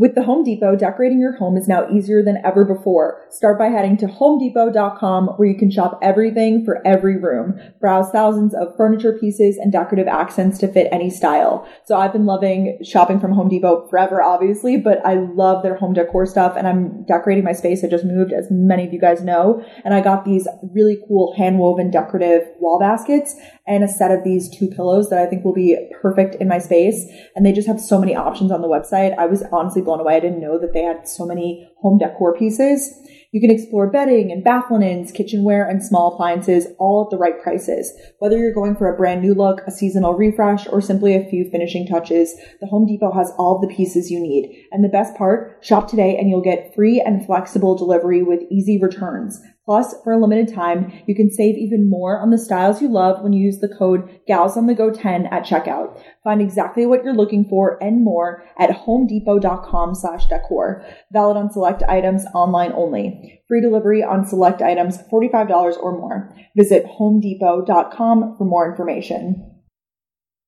With the Home Depot, decorating your home is now easier than ever before. Start by heading to homedepot.com where you can shop everything for every room. Browse thousands of furniture pieces and decorative accents to fit any style. So I've been loving shopping from Home Depot forever, obviously, but I love their home decor stuff and I'm decorating my space. I just moved, as many of you guys know, and I got these really cool hand woven decorative wall baskets and a set of these two pillows that I think will be perfect in my space. And they just have so many options on the website. I was honestly blown away. I didn't know that they had so many home decor pieces. You can explore bedding and bath linens, kitchenware, and small appliances all at the right prices. Whether you're going for a brand new look, a seasonal refresh, or simply a few finishing touches, the Home Depot has all the pieces you need. And the best part, shop today and you'll get free and flexible delivery with easy returns. Plus, for a limited time, you can save even more on the styles you love when you use the code GalsOnTheGo10 at checkout. Find exactly what you're looking for and more at homedepot.com slash decor. Valid on select items online only. Free delivery on select items $45 or more. Visit homedepot.com for more information.